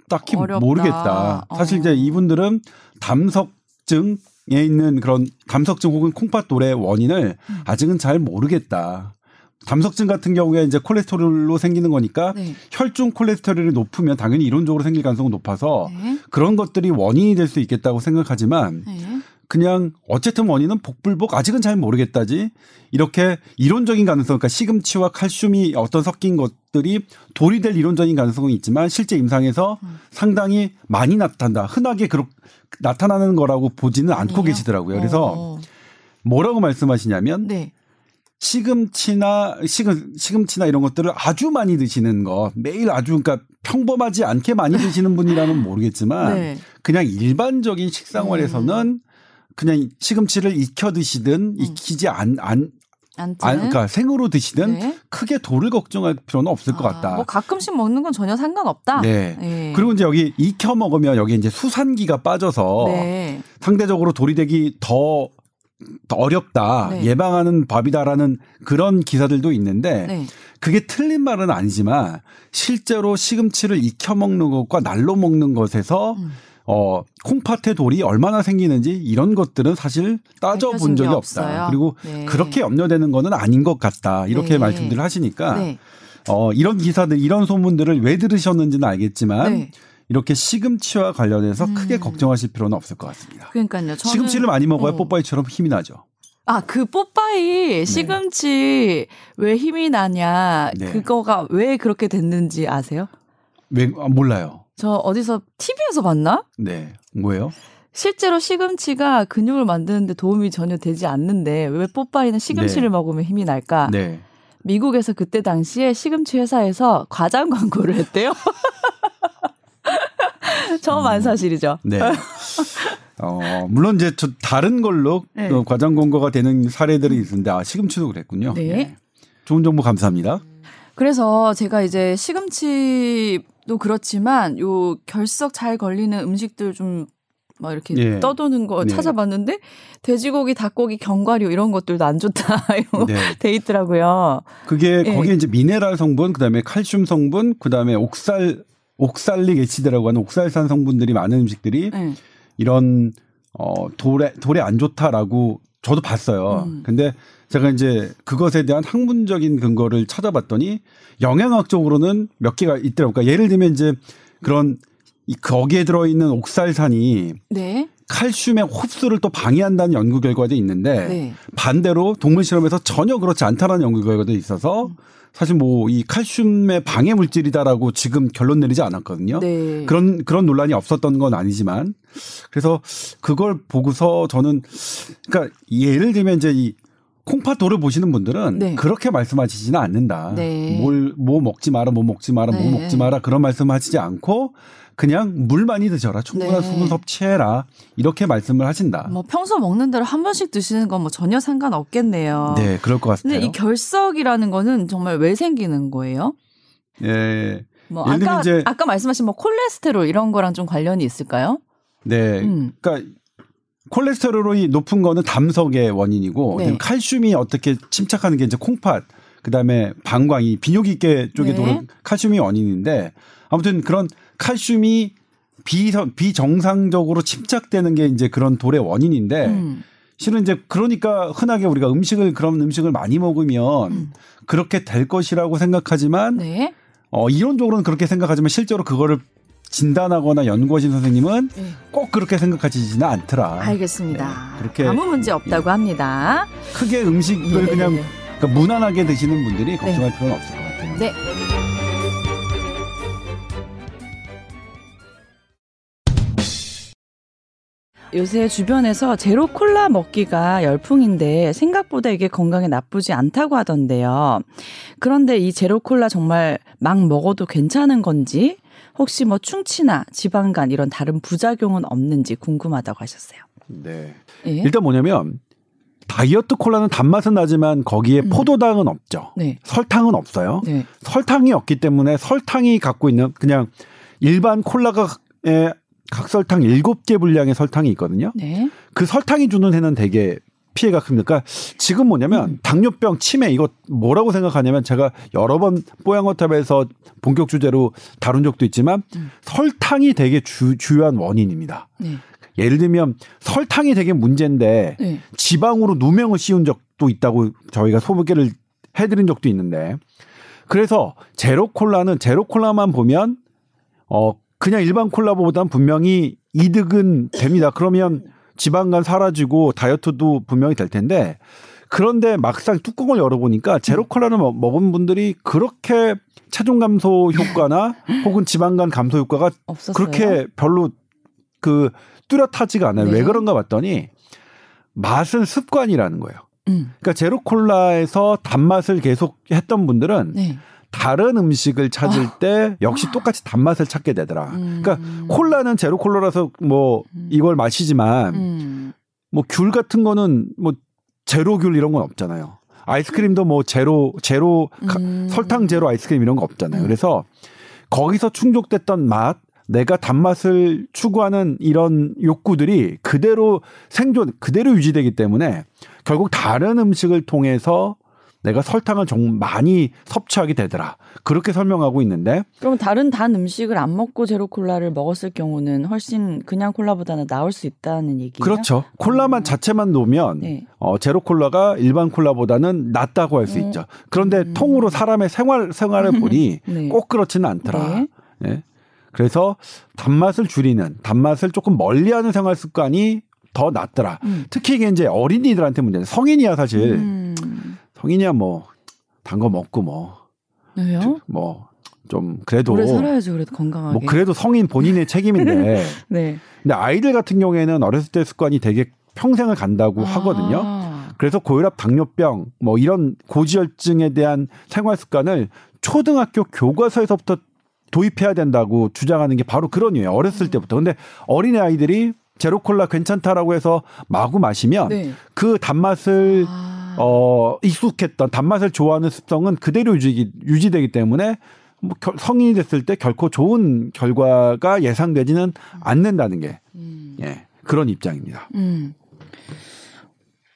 딱히 어렵다. 모르겠다. 사실 어. 이제 이분들은 담석증 에 있는 그런 담석증 혹은 콩팥 돌의 원인을 음. 아직은 잘 모르겠다. 담석증 같은 경우에 이제 콜레스테롤로 생기는 거니까 네. 혈중 콜레스테롤이 높으면 당연히 이론적으로 생길 가능성은 높아서 네. 그런 것들이 원인이 될 수 있겠다고 생각하지만 네. 그냥 어쨌든 원인은 복불복 아직은 잘 모르겠다지 이렇게 이론적인 가능성 그러니까 시금치와 칼슘이 어떤 섞인 것들이 돌이 될 이론적인 가능성은 있지만 실제 임상에서 음. 상당히 많이 나타난다 흔하게 그렇 나타나는 거라고 보지는 않고 아니에요? 계시더라고요 그래서 어. 뭐라고 말씀하시냐면 네. 시금치나 시금 시금치나 이런 것들을 아주 많이 드시는 거 매일 아주 그러니까 평범하지 않게 많이 드시는 분이라면 모르겠지만 네. 그냥 일반적인 식생활에서는 그냥 시금치를 익혀 드시든 익히지 안, 안, 안튼. 안 그러니까 생으로 드시든 네. 크게 돌을 걱정할 필요는 없을 것 아, 같다. 뭐 가끔씩 먹는 건 전혀 상관없다. 네. 예. 그리고 이제 여기 익혀 먹으면 여기 이제 수산기가 빠져서 네. 상대적으로 돌이 되기 더, 더 어렵다. 네. 예방하는 밥이다라는 그런 기사들도 있는데 네. 그게 틀린 말은 아니지만 실제로 시금치를 익혀 먹는 것과 날로 먹는 것에서 음. 어 콩팥에 돌이 얼마나 생기는지 이런 것들은 사실 따져본 적이 없어요. 없다. 그리고 네. 그렇게 염려되는 거는 아닌 것 같다. 이렇게 네. 말씀들을 하시니까 네. 어 이런 기사들 이런 소문들을 왜 들으셨는지는 알겠지만 네. 이렇게 시금치와 관련해서 음. 크게 걱정하실 필요는 없을 것 같습니다. 그러니까요. 시금치를 많이 먹어야 어. 뽀빠이처럼 힘이 나죠. 아, 그 뽀빠이 시금치 왜 힘이 나냐. 네. 그거가 왜 그렇게 됐는지 아세요? 왜 아, 몰라요. 저 어디서 TV에서 봤나? 네. 뭐예요? 실제로 시금치가 근육을 만드는데 도움이 전혀 되지 않는데 왜 뽀빠이는 시금치를 네. 먹으면 힘이 날까? 네. 미국에서 그때 당시에 시금치 회사에서 과장 광고를 했대요. 처음 안 사실이죠. 네. 어, 물론 이제 저 다른 걸로 네. 어, 과장 공고가 되는 사례들이 있는데 아, 시금치도 그랬군요. 네. 좋은 정보 감사합니다. 그래서 제가 이제 시금치 도 그렇지만 요 결석 잘 걸리는 음식들 좀 막 이렇게 예. 떠도는 거 네. 찾아봤는데 돼지고기, 닭고기, 견과류 이런 것들도 안 좋다 이런 네. 돼 있더라고요. 그게 예. 거기에 이제 미네랄 성분, 그다음에 칼슘 성분, 그다음에 옥살 옥살릭 애시드라고 하는 옥살산 성분들이 많은 음식들이 네. 이런 어 돌에 돌에 안 좋다라고 저도 봤어요. 음. 근데 제가 이제 그것에 대한 학문적인 근거를 찾아봤더니 영양학적으로는 몇 개가 있더라고요. 그러니까 예를 들면 이제 그런 이 거기에 들어 있는 옥살산이 네. 칼슘의 흡수를 또 방해한다는 연구 결과도 있는데 네. 반대로 동물 실험에서 전혀 그렇지 않다는 연구 결과도 있어서 사실 뭐 이 칼슘의 방해 물질이다라고 지금 결론 내리지 않았거든요. 네. 그런 그런 논란이 없었던 건 아니지만 그래서 그걸 보고서 저는 그러니까 예를 들면 이제 이 콩팥돌을 보시는 분들은 네. 그렇게 말씀하시지는 않는다. 네. 뭘 뭐 먹지 마라, 뭐 먹지 마라, 네. 뭐 먹지 마라 그런 말씀하시지 않고 그냥 물 많이 드셔라, 충분한 네. 수분 섭취해라 이렇게 말씀을 하신다. 뭐 평소 먹는 대로 한 번씩 드시는 건 뭐 전혀 상관 없겠네요. 네, 그럴 것 같아요. 근데 이 결석이라는 거는 정말 왜 생기는 거예요? 예, 뭐 아까 이제- 아까 말씀하신 뭐 콜레스테롤 이런 거랑 좀 관련이 있을까요? 네, 음. 그러니까 콜레스테롤이 높은 거는 담석의 원인이고 네. 칼슘이 어떻게 침착하는 게 이제 콩팥 그다음에 방광이 비뇨기계 쪽에 네. 도는 칼슘이 원인인데 아무튼 그런 칼슘이 비 비정상적으로 침착되는 게 이제 그런 돌의 원인인데 음. 실은 이제 그러니까 흔하게 우리가 음식을 그런 음식을 많이 먹으면 그렇게 될 것이라고 생각하지만 네. 어 이론적으로는 그렇게 생각하지만 실제로 그거를 진단하거나 연구하신 선생님은 네. 꼭 그렇게 생각하시지는 않더라. 알겠습니다. 네, 그렇게 아무 문제 없다고 합니다. 크게 음식을 네, 그냥 네, 네. 그러니까 무난하게 드시는 분들이 걱정할 필요는 없을 것 같아요. 네. 요새 주변에서 제로 콜라 먹기가 열풍인데 생각보다 이게 건강에 나쁘지 않다고 하던데요. 그런데 이 제로 콜라 정말 막 먹어도 괜찮은 건지 혹시 뭐 충치나 지방간 이런 다른 부작용은 없는지 궁금하다고 하셨어요. 네. 예? 일단 뭐냐면 다이어트 콜라는 단맛은 나지만 거기에 음. 포도당은 없죠. 네. 설탕은 없어요. 네. 설탕이 없기 때문에 설탕이 갖고 있는 그냥 일반 콜라가에 각설탕 7개 분량의 설탕이 있거든요. 네. 그 설탕이 주는 해는 되게 피해가 큽니다. 그러니까 지금 뭐냐면 음. 당뇨병, 치매 이거 뭐라고 생각하냐면 제가 여러 번 뽀양어탑에서 본격 주제로 다룬 적도 있지만 음. 설탕이 되게 주, 주요한 원인입니다. 네. 예를 들면 설탕이 되게 문제인데 네. 지방으로 누명을 씌운 적도 있다고 저희가 소개를 해드린 적도 있는데 그래서 제로 콜라는 제로 콜라만 보면 어 그냥 일반 콜라보다는 분명히 이득은 됩니다. 그러면 지방간 사라지고 다이어트도 분명히 될 텐데 그런데 막상 뚜껑을 열어보니까 제로 콜라를 먹- 먹은 분들이 그렇게 체중 감소 효과나 혹은 지방간 감소 효과가 없었어요. 그렇게 별로 그 뚜렷하지가 않아요. 네. 왜 그런가 봤더니 맛은 습관이라는 거예요. 음. 그러니까 제로 콜라에서 단맛을 계속 했던 분들은 네. 다른 음식을 찾을 때 역시 똑같이 단맛을 찾게 되더라. 그러니까 콜라는 제로 콜라라서 뭐 이걸 마시지만 음. 뭐귤 같은 거는 뭐 제로 귤 이런 건 없잖아요. 아이스크림도 뭐 제로 제로 가- 음. 설탕 제로 아이스크림 이런 거 없잖아요. 그래서 거기서 충족됐던 맛, 내가 단맛을 추구하는 이런 욕구들이 그대로 생존 그대로 유지되기 때문에 결국 다른 음식을 통해서 내가 설탕을 좀 많이 섭취하게 되더라. 그렇게 설명하고 있는데 그럼 다른 단 음식을 안 먹고 제로 콜라를 먹었을 경우는 훨씬 그냥 콜라보다는 나을 수 있다는 얘기예요. 그렇죠. 콜라만 자체만 놓으면 네. 어, 제로 콜라가 일반 콜라보다는 낫다고 할수 어. 있죠. 그런데 통으로 사람의 생활 생활을 보니 네. 꼭 그렇지는 않더라. 네. 예. 그래서 단맛을 줄이는 단맛을 조금 멀리하는 생활 습관이 더 낫더라. 음. 특히 이게 이제 어린이들한테 문제는 성인이야 사실 음. 성인이야 뭐단 거 먹고 뭐 왜요? 뭐 좀 그래도 오래 살아야죠 그래도 건강하게. 뭐 그래도 성인 본인의 책임인데 네. 근데 아이들 같은 경우에는 어렸을 때 습관이 되게 평생을 간다고 하거든요. 아. 그래서 고혈압, 당뇨병 뭐 이런 고지혈증에 대한 생활 습관을 초등학교 교과서에서부터 도입해야 된다고 주장하는 게 바로 그런 이유예요. 어렸을 때부터. 근데 어린애 아이들이 제로 콜라 괜찮다라고 해서 마구 마시면 네. 그 단맛을 아. 어 익숙했던 단맛을 좋아하는 습성은 그대로 유지 유지되기 때문에 뭐 결- 성인이 됐을 때 결코 좋은 결과가 예상되지는 않는다는 게 음. 예, 그런 입장입니다. 음.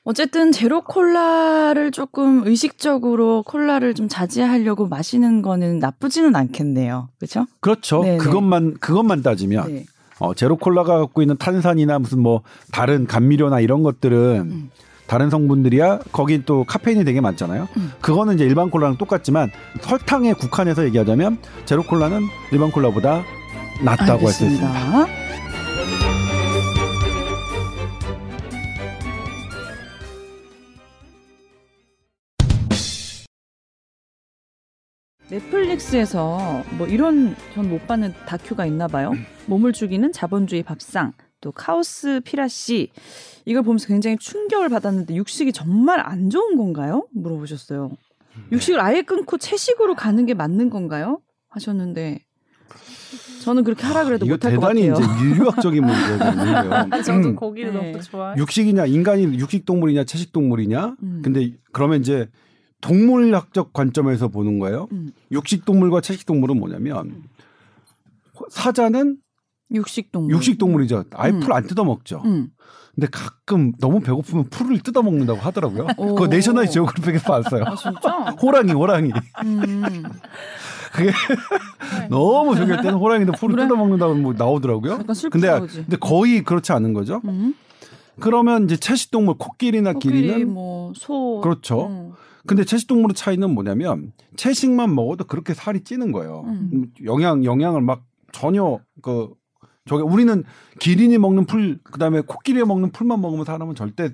어쨌든 제로 콜라를 조금 의식적으로 콜라를 좀 자제하려고 마시는 거는 나쁘지는 않겠네요. 그렇죠? 그렇죠. 네네. 그것만 그것만 따지면 네. 어, 제로 콜라가 갖고 있는 탄산이나 무슨 뭐 다른 감미료나 이런 것들은 음. 다른 성분들이야 거긴 또 카페인이 되게 많잖아요. 음. 그거는 이제 일반 콜라랑 똑같지만 설탕에 국한해서 얘기하자면 제로 콜라는 일반 콜라보다 낫다고 할 수 있습니다. 넷플릭스에서 뭐 이런 전 못 봤는 다큐가 있나 봐요. 몸을 죽이는 자본주의 밥상 또 카오스 피라시 이걸 보면서 굉장히 충격을 받았는데 육식이 정말 안 좋은 건가요? 물어보셨어요. 육식을 아예 끊고 채식으로 가는 게 맞는 건가요? 하셨는데 저는 그렇게 하라 그래도 못할 것 대단히 같아요. 이제 인류학적인 문제가 있는데요. 저도 고기를 네. 너무 좋아해. 육식이냐 인간이 육식 동물이냐 채식 동물이냐. 음. 근데 그러면 이제 동물학적 관점에서 보는 거예요. 음. 육식 동물과 채식 동물은 뭐냐면 사자는 육식 동물. 육식 동물이죠. 아예 음. 풀안 뜯어 먹죠. 음. 근데 가끔 너무 배고프면 풀을 뜯어 먹는다고 하더라고요. 오. 그거 내셔널 지오그래픽에서 봤어요. 아 진짜? 호랑이, 호랑이. 음. 그게 너무 저기 할 때는 호랑이도 풀을 그래? 뜯어 먹는다고 뭐 나오더라고요. 근데 그지? 근데 거의 그렇지 않은 거죠. 음. 그러면 이제 채식 동물 코끼리나 코끼리 기린은 뭐소 그렇죠. 음. 근데 채식 동물의 차이는 뭐냐면 채식만 먹어도 그렇게 살이 찌는 거예요. 음. 음, 영양 영양을 막 전혀 그 저게 우리는 기린이 먹는 풀 그다음에 코끼리 먹는 풀만 먹으면 사람은 절대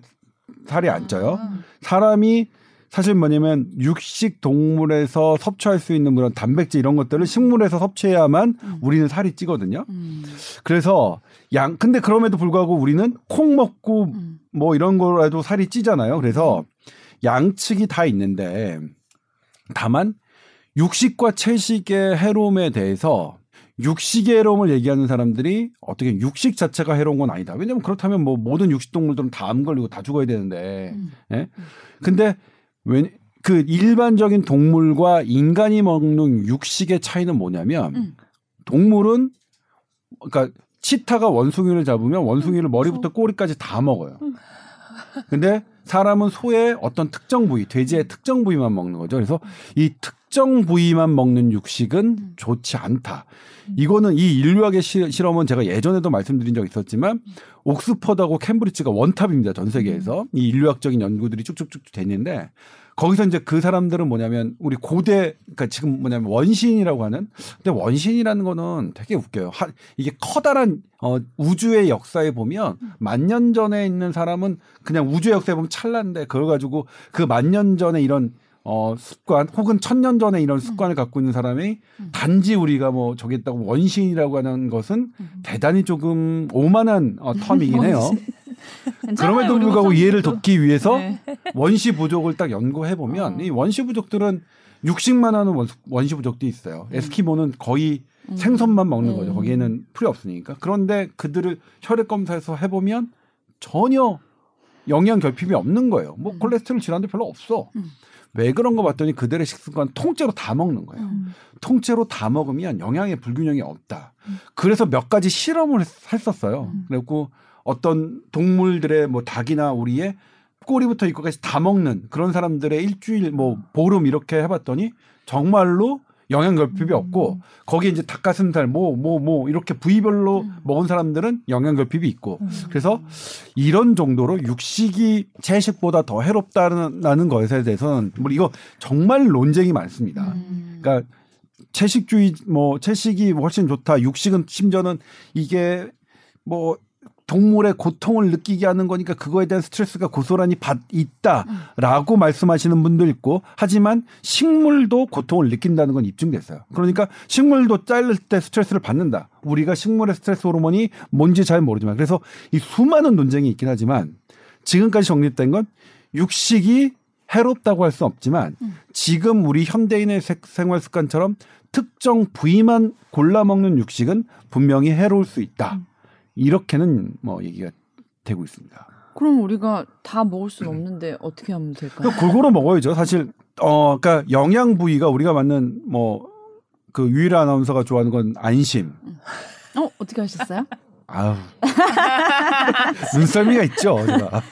살이 안 쪄요. 아. 사람이 사실 뭐냐면 육식 동물에서 섭취할 수 있는 그런 단백질 이런 것들을 식물에서 섭취해야만 음. 우리는 살이 찌거든요. 음. 그래서 양 근데 그럼에도 불구하고 우리는 콩 먹고 음. 뭐 이런 거라도 살이 찌잖아요. 그래서 양측이 다 있는데 다만 육식과 채식의 해로움에 대해서 육식의 해로움을 얘기하는 사람들이 어떻게 육식 자체가 해로운 건 아니다. 왜냐면 그렇다면 뭐 모든 육식 동물들은 다 암 걸리고 다 죽어야 되는데. 음. 예? 근데 왜 그 일반적인 동물과 인간이 먹는 육식의 차이는 뭐냐면 음. 동물은 그러니까 치타가 원숭이를 잡으면 원숭이를 머리부터 꼬리까지 다 먹어요. 근데 사람은 소의 어떤 특정 부위, 돼지의 특정 부위만 먹는 거죠. 그래서 이 특 정 부위만 먹는 육식은 좋지 않다. 이거는 이 인류학의 시- 실험은 제가 예전에도 말씀드린 적 있었지만 옥스퍼드하고 캠브리지가 원탑입니다. 전 세계에서. 이 인류학적인 연구들이 쭉쭉쭉 됐는데 거기서 이제 그 사람들은 뭐냐면 우리 고대 그러니까 지금 뭐냐면 원신이라고 하는 근데 원신이라는 거는 되게 웃겨요. 하, 이게 커다란 어 우주의 역사에 보면 만 년 전에 있는 사람은 그냥 우주의 역사에 보면 찰나인데 그걸 가지고 그 만 년 전에 이런 어 습관 혹은 천년 전에 이런 습관을 갖고 있는 사람이 단지 우리가 뭐 저기 있다고 원신이라고 하는 것은 대단히 조금 오만한 어, 텀이긴 해요. 그럼에도 불구하고 이해를 돕기 위해서 네. 원시 부족을 딱 연구해 보면 이 원시 부족들은 육식만 하는 원- 원시 부족도 있어요. 에스키모는 거의 생선만 먹는 거죠. 거기에는 풀이 없으니까. 그런데 그들을 혈액 검사해서 해보면 전혀 영양 결핍이 없는 거예요. 뭐 콜레스테롤 질환도 별로 없어. 왜 그런 거 봤더니 그들의 식습관 통째로 다 먹는 거예요. 통째로 다 먹으면 영양의 불균형이 없다. 그래서 몇 가지 실험을 했- 했었어요. 그리고 어떤 동물들의 뭐 닭이나 오리의 꼬리부터 이거까지 다 먹는 그런 사람들의 일주일 뭐 보름 이렇게 해봤더니 정말로 영양 결핍이 없고 거기에 이제 닭가슴살 뭐 뭐뭐 이렇게 부위별로 먹은 사람들은 영양 결핍이 있고. 그래서 이런 정도로 육식이 채식보다 더 해롭다는 것에 대해서는 뭐 이거 정말 논쟁이 많습니다. 그러니까 채식주의 뭐 채식이 훨씬 좋다. 육식은 심지어는 이게 뭐 동물의 고통을 느끼게 하는 거니까 그거에 대한 스트레스가 고스란히 받 있다라고 말씀하시는 분도 있고 하지만 식물도 고통을 느낀다는 건 입증됐어요. 그러니까 식물도 자를 때 스트레스를 받는다. 우리가 식물의 스트레스 호르몬이 뭔지 잘 모르지만 그래서 이 수많은 논쟁이 있긴 하지만 지금까지 정립된 건 육식이 해롭다고 할 수 없지만 지금 우리 현대인의 세- 생활 습관처럼 특정 부위만 골라 먹는 육식은 분명히 해로울 수 있다. 이렇게는 뭐 얘기가 되고 있습니다. 그럼 우리가 다 먹을 수는 없는데 어떻게 하면 될까요? 골고루 먹어야죠. 사실 어 그러니까 영양 부위가 우리가 맞는 뭐 그 유일한 아나운서가 좋아하는 건 안심. 어 어떻게 하셨어요? 아우 눈썰미가 있죠. 제가.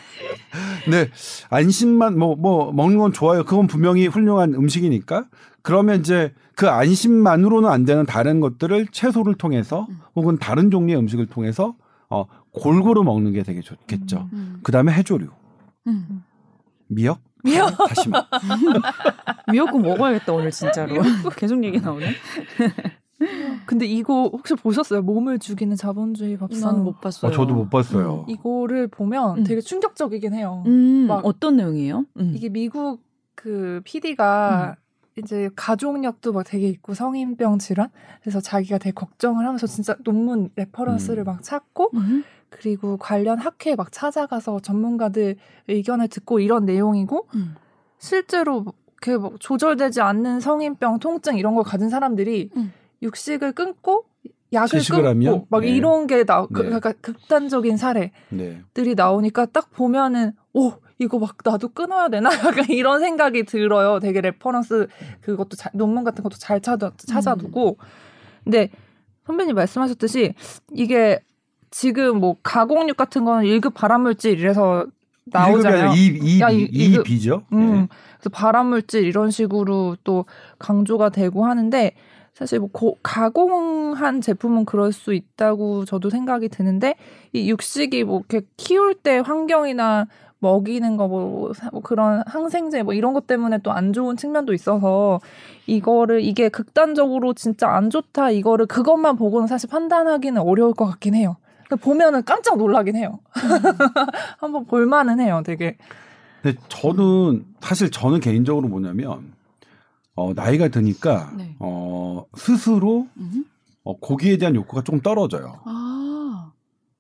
네 안심만 뭐뭐 먹는 건 좋아요. 그건 분명히 훌륭한 음식이니까. 그러면 이제 그 안심만으로는 안 되는 다른 것들을 채소를 통해서 혹은 다른 종류의 음식을 통해서 어 골고루 먹는 게 되게 좋겠죠. 그다음에 해조류. 음. 미역? 미역. 다시마. 미역국 먹어야겠다 오늘 진짜로. 계속 얘기 나오네. 근데 이거 혹시 보셨어요? 몸을 죽이는 자본주의 밥상. 못 봤어요. 어, 저도 못 봤어요. 이거를 보면 음. 되게 충격적이긴 해요. 음, 막- 어떤 내용이에요? 음. 이게 미국 그 PD가 이제 가족력도 막 되게 있고 성인병 질환 그래서 자기가 되게 걱정을 하면서 진짜 논문 reference를 음. 막 찾고 음. 그리고 관련 학회에 막 찾아가서 전문가들 의견을 듣고 이런 내용이고 음. 실제로 이렇게 뭐 조절되지 않는 성인병 통증 이런 걸 가진 사람들이 음. 육식을 끊고 약을 끊고 하면? 막 네. 이런 게 나, 그, 네. 그러니까 극단적인 사례 네. 들이 나오니까 딱 보면은 오 이거 막 나도 끊어야 되나 약간 이런 생각이 들어요. 되게 reference 그것도 잘- 논문 같은 것도 잘 찾아 찾아두고 근데 선배님 말씀하셨듯이 이게 지금 뭐 가공육 같은 거는 1급 발암물질 이래서 나오잖아요. 이, 이, 야, 이, 이- 이, 이거- 비죠. 음. 네. 그래서 발암물질 이런 식으로 또 강조가 되고 하는데 사실 뭐 고- 가공한 제품은 그럴 수 있다고 저도 생각이 드는데 이 육식이 뭐 이렇게 키울 때 환경이나 먹이는 거 뭐 그런 항생제 뭐 이런 것 때문에 또 안 좋은 측면도 있어서 이거를 이게 극단적으로 진짜 안 좋다 이거를 그것만 보고는 사실 판단하기는 어려울 것 같긴 해요. 근데 보면은 깜짝 놀라긴 해요. 한번 볼만은 해요, 되게. 근데 저는 사실 저는 개인적으로 뭐냐면 어, 나이가 드니까 네. 어, 스스로 음. 어, 고기에 대한 욕구가 조금 떨어져요. 아,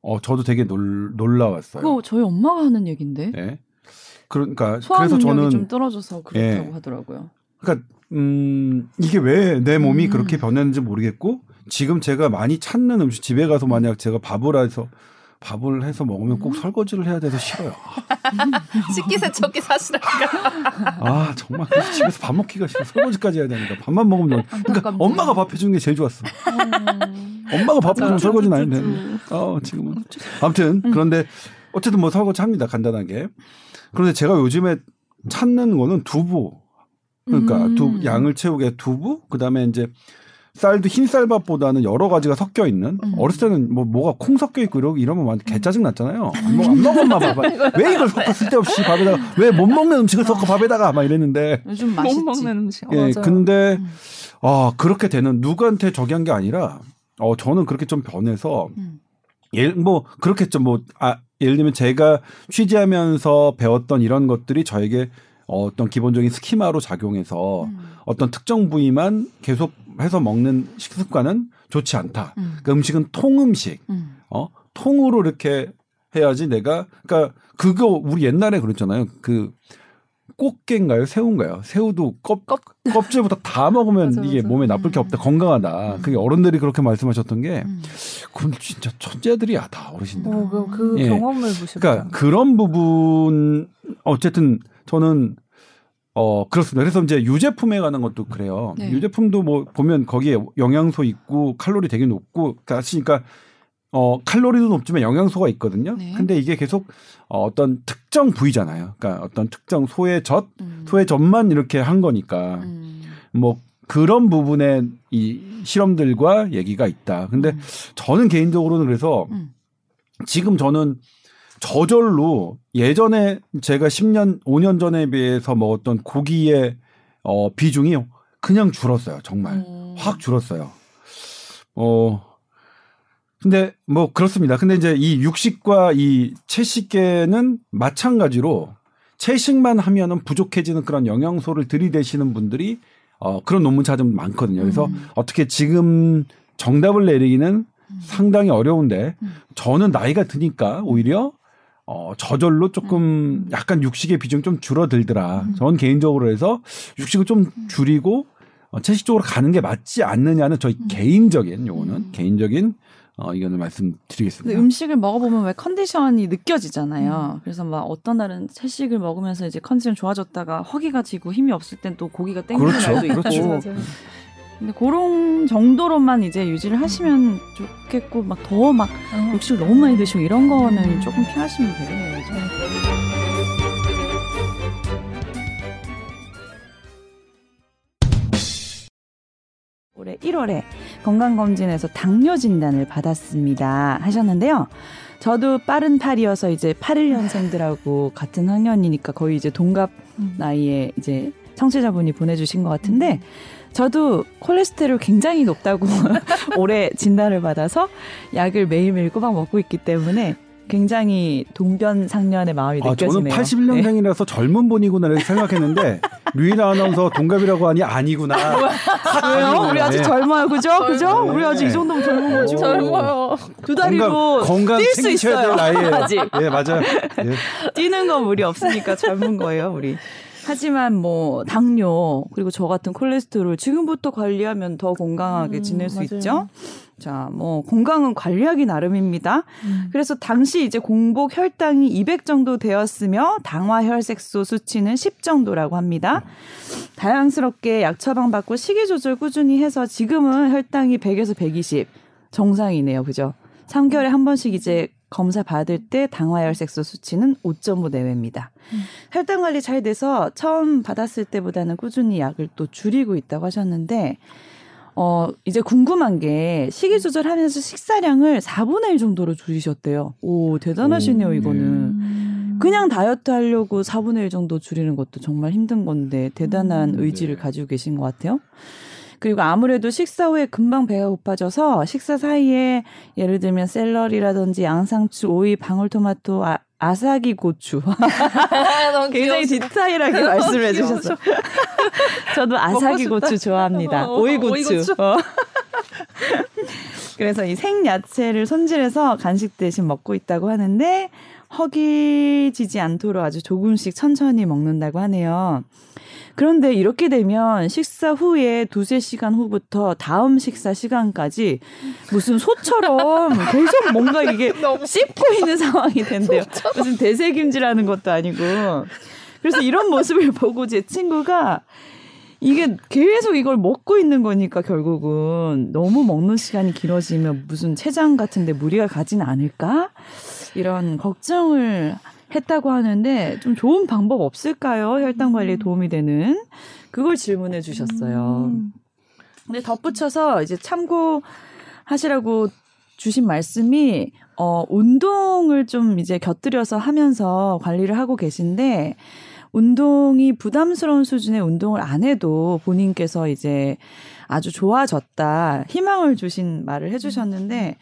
어, 저도 되게 놀, 놀라웠어요. 그거 저희 엄마가 하는 얘긴데. 네. 그러니까 소화 그래서 저는 좀 떨어져서 그렇다고 예. 하더라고요. 그러니까 음, 이게 왜 내 몸이 음. 그렇게 변했는지 모르겠고 지금 제가 많이 찾는 음식 집에 가서 만약 제가 밥을 해서 밥을 해서 먹으면 꼭 설거지를 해야 돼서 싫어요. 식기세척기 사시라니까. 아 정말 집에서 밥 먹기가 싫어 설거지까지 해야 되니까 밥만 먹으면 너무 그러니까. 엄마가 밥 해주는 게 제일 좋았어. 엄마가 밥 해주면 설거지는 안 되는데. 어 지금은 아무튼 그런데 어쨌든 뭐 설거지 합니다 간단하게. 그런데 제가 요즘에 찾는 거는 두부. 그러니까 음. 두 양을 채우게 두부 그다음에 이제 쌀도 흰 쌀밥보다는 여러 가지가 섞여 있는 음. 어렸을 때는 뭐 뭐가 콩 섞여 있고 이러 이러면 완전 개 짜증 났잖아요. 안 먹- 안 먹었나 봐. 왜 이걸 섞어 쓸데없이 밥에다가 왜 못 먹는 음식을 섞어 밥에다가 막 이랬는데 요즘 맛있지. 못 먹는 음식. 어, 예, 맞아요. 근데 음. 아 그렇게 되는 누구한테 저기 한 게 아니라 어 저는 그렇게 좀 변해서 음. 예를 뭐 그렇겠죠 뭐 아 예를 들면 제가 취재하면서 배웠던 이런 것들이 저에게 어떤 기본적인 스키마로 작용해서 음. 어떤 특정 부위만 계속 해서 먹는 식습관은 좋지 않다. 음. 그러니까 음식은 통음식, 음. 어 통으로 이렇게 해야지 내가 그러니까 그거 우리 옛날에 그랬잖아요. 그 꽃게인가요? 새우인가요? 새우도 껍, 껍질부터 다 먹으면 맞아, 이게 맞아. 몸에 나쁠 게 없다. 건강하다. 그게 어른들이 그렇게 말씀하셨던 게 그건 진짜 천재들이 야 다 어르신들. 어, 그, 그 예. 경험을 보시면 그러니까 그런 부분 어쨌든 저는 어 그렇습니다. 그래서 이제 유제품에 관한 것도 그래요. 네. 유제품도 뭐 보면 거기에 영양소 있고 칼로리 되게 높고 그러니까 어 칼로리도 높지만 영양소가 있거든요. 네. 근데 이게 계속 어, 어떤 특정 부위잖아요. 그러니까 어떤 특정 소의 젖, 음. 소의 젖만 이렇게 한 거니까 음. 뭐 그런 부분에 이 실험들과 얘기가 있다. 근데 저는 개인적으로는 그래서 음. 지금 저는 저절로 예전에 제가 10년, 5년 전에 비해서 먹었던 고기의 어, 비중이 그냥 줄었어요. 정말. 음. 확 줄었어요. 어, 근데 뭐 그렇습니다. 근데 이제 이 육식과 이 채식계는 마찬가지로 채식만 하면은 부족해지는 그런 영양소를 들이대시는 분들이 어, 그런 논문 찾으면 많거든요. 그래서 음. 어떻게 지금 정답을 내리기는 상당히 어려운데 음. 저는 나이가 드니까 오히려 어, 저절로 조금 약간 육식의 비중 좀 줄어들더라. 전 개인적으로 해서 육식을 좀 줄이고 어, 채식 쪽으로 가는 게 맞지 않느냐는 저희 개인적인 요거는 개인적인 어, 의견을 근데 말씀드리겠습니다. 음식을 먹어보면 왜 컨디션이 느껴지잖아요. 그래서 막 어떤 날은 채식을 먹으면서 이제 컨디션 좋아졌다가 허기가 지고 힘이 없을 땐 또 고기가 땡기는 그렇죠. 날도 있고. 그렇죠. 근데 그런 정도로만 이제 유지를 하시면 좋겠고 막 더막 어. 육식을 너무 많이 드시고 이런 거는 조금 피하시면 되겠네요. 이제. 올해 1월에 건강검진에서 당뇨 진단을 받았습니다. 하셨는데요. 저도 빠른 팔이어서 이제 81년생들하고 같은 학년이니까 거의 이제 동갑 나이에 이제 청취자분이 보내주신 것 같은데 저도 콜레스테롤 굉장히 높다고 올해 진단을 받아서 약을 매일매일 꼬박 먹고 있기 때문에 굉장히 동변상련의 마음이 아, 저는 느껴지네요. 81년생이라서 젊은 분이구나 이렇게 생각했는데 류이나 아나운서 동갑이라고 하니 아니구나. 왜요? 우리 아직 네. 젊어요, 그죠? 그죠? 우리 아직 이 정도면 젊은 거죠. 젊어요. 두 다리로 건강 뛸수 있어요. 아직. 예, 맞아요. 예. 뛰는 건 무리 없으니까 젊은 거예요, 우리. 하지만 뭐 당뇨 그리고 저 같은 콜레스테롤 지금부터 관리하면 더 건강하게 음, 지낼 수 맞아요. 있죠. 자, 뭐 건강은 관리하기 나름입니다. 음. 그래서 당시 이제 공복 혈당이 200 정도 되었으며 당화 혈색소 수치는 10 정도라고 합니다. 다양스럽게 약 처방 받고 식이 조절 꾸준히 해서 지금은 혈당이 100에서 120 정상이네요. 그죠? 3개월에 한 번씩 이제 검사 받을 때 당화혈 색소 수치는 5.5 내외입니다. 혈당 관리 잘 돼서 처음 받았을 때보다는 꾸준히 약을 또 줄이고 있다고 하셨는데 어 이제 궁금한 게 식이 조절하면서 식사량을 4분의 1 정도로 줄이셨대요. 오 대단하시네요 오, 이거는. 음. 그냥 다이어트 하려고 4분의 1 정도 줄이는 것도 정말 힘든 건데 대단한 음, 의지를 네. 가지고 계신 것 같아요. 그리고 아무래도 식사 후에 금방 배가 고파져서 식사 사이에 예를 들면 샐러리라든지 양상추, 오이, 방울토마토, 아, 아사기 고추 굉장히 디테일하게 말씀을 해주셨어요. 저도 싶다. 고추 좋아합니다. 어, 오이 고추. 오이 고추. 어. 그래서 이 생야채를 손질해서 간식 대신 먹고 있다고 하는데 허기지지 않도록 아주 조금씩 천천히 먹는다고 하네요. 그런데 이렇게 되면 식사 후에 두세 시간 후부터 다음 식사 시간까지 무슨 소처럼 계속 뭔가 이게 씹고 있는 상황이 된대요. 무슨 대세김질하는 것도 아니고. 그래서 이런 모습을 보고 제 친구가 이게 계속 이걸 먹고 있는 거니까 결국은 너무 먹는 시간이 길어지면 무슨 췌장 같은데 무리가 가지는 않을까? 이런 걱정을 했다고 하는데 좀 좋은 방법 없을까요? 혈당 관리에 도움이 되는 그걸 질문해 주셨어요. 음. 근데 덧붙여서 이제 참고 하시라고 주신 말씀이 어 운동을 좀 이제 곁들여서 하면서 관리를 하고 계신데 운동이 부담스러운 수준의 운동을 안 해도 본인께서 이제 아주 좋아졌다 희망을 주신 말을 해주셨는데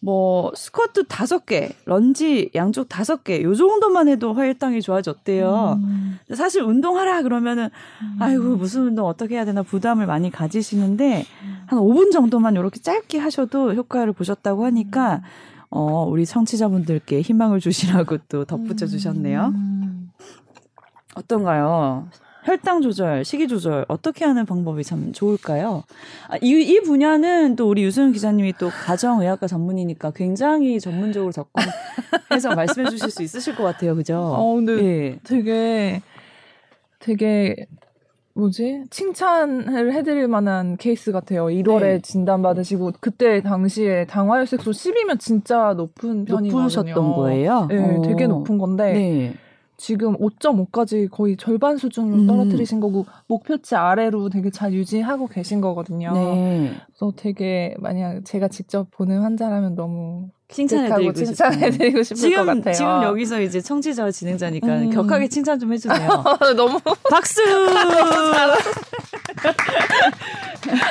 뭐 스쿼트 다섯 개, 런지 양쪽 다섯 개, 요 정도만 해도 혈당이 좋아졌대요. 음. 사실 운동하라 그러면은 아이고 무슨 운동 어떻게 해야 되나 부담을 많이 가지시는데 한 5분 정도만 이렇게 짧게 하셔도 효과를 보셨다고 하니까 어, 우리 청취자분들께 희망을 주시라고 또 덧붙여 주셨네요. 음. 어떤가요? 혈당 조절, 식이 조절 어떻게 하는 방법이 참 좋을까요? 아, 이, 이 분야는 또 우리 유수영 기자님이 또 가정의학과 전문이니까 굉장히 전문적으로 접근해서 말씀해 주실 수 있으실 것 같아요. 그죠? 어, 근데 예. 되게 되게 뭐지 칭찬을 해드릴 만한 케이스 같아요. 1월에 네. 진단 받으시고 그때 당시에 당화혈색소 10이면 진짜 높은 편이거든요. 높으셨던 거예요? 네, 어. 되게 높은 건데 네. 지금 5.5까지 거의 절반 수준으로 음. 떨어뜨리신 거고 목표치 아래로 되게 잘 유지하고 계신 거거든요. 네. 그래서 되게 만약 제가 직접 보는 환자라면 너무 칭찬해드리고. 칭찬해드리고 싶을 것 지금 같아요. 지금 여기서 이제 청취자와 진행자니까 음. 격하게 칭찬 좀 해주세요. 너무 박수.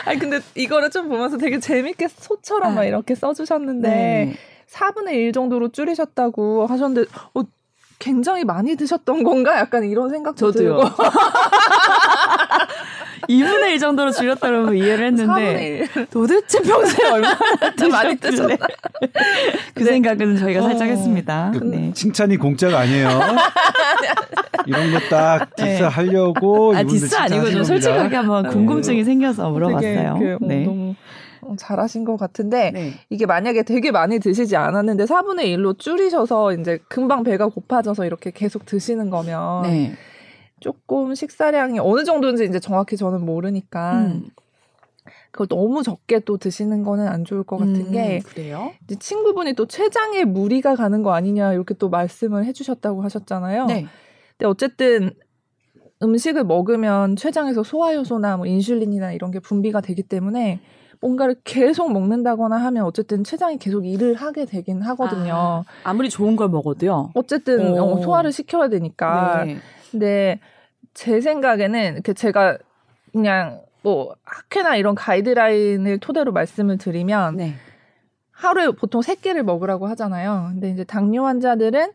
아니 근데 이거를 좀 보면서 되게 재밌게 소처럼 막 네. 이렇게 써주셨는데 네. 4분의 1 정도로 줄이셨다고 하셨는데 어, 굉장히 많이 드셨던 건가? 약간 이런 생각도 저도요. 들고 2분의 1 정도로 줄였다 그러면 이해를 4분의 했는데 1 도대체 평소에 얼마나 많이 드셨나? 그 생각은 저희가 살짝 어. 했습니다. 그 네. 칭찬이 공짜가 아니에요. 이런 거딱 네. 디스 하려고 아 이분들 디스 아니고 좀 솔직하게. 한번 궁금증이 생겨서 물어봤어요. 그, 어, 네. 너무 어, 잘하신 것 같은데 네. 이게 만약에 되게 많이 드시지 않았는데 4분의 1로 줄이셔서 이제 금방 배가 고파져서 이렇게 계속 드시는 거면 네. 조금 식사량이 어느 정도인지 이제 정확히 저는 모르니까 음. 그걸 너무 적게 또 드시는 거는 안 좋을 것 같은 음, 게 그래요? 이제 친구분이 또 췌장에 무리가 가는 거 아니냐 이렇게 또 말씀을 해주셨다고 하셨잖아요. 네. 근데 어쨌든 음식을 먹으면 췌장에서 소화효소나 뭐 인슐린이나 이런 게 분비가 되기 때문에 뭔가를 계속 먹는다거나 하면 어쨌든 췌장이 계속 일을 하게 되긴 하거든요. 아, 아무리 좋은 걸 먹어도요. 어쨌든 오. 어, 소화를 시켜야 되니까. 네. 근데 제 생각에는 그 제가 그냥 뭐 학회나 이런 가이드라인을 토대로 말씀을 드리면 네. 하루에 보통 세 끼를 먹으라고 하잖아요. 근데 이제 당뇨 환자들은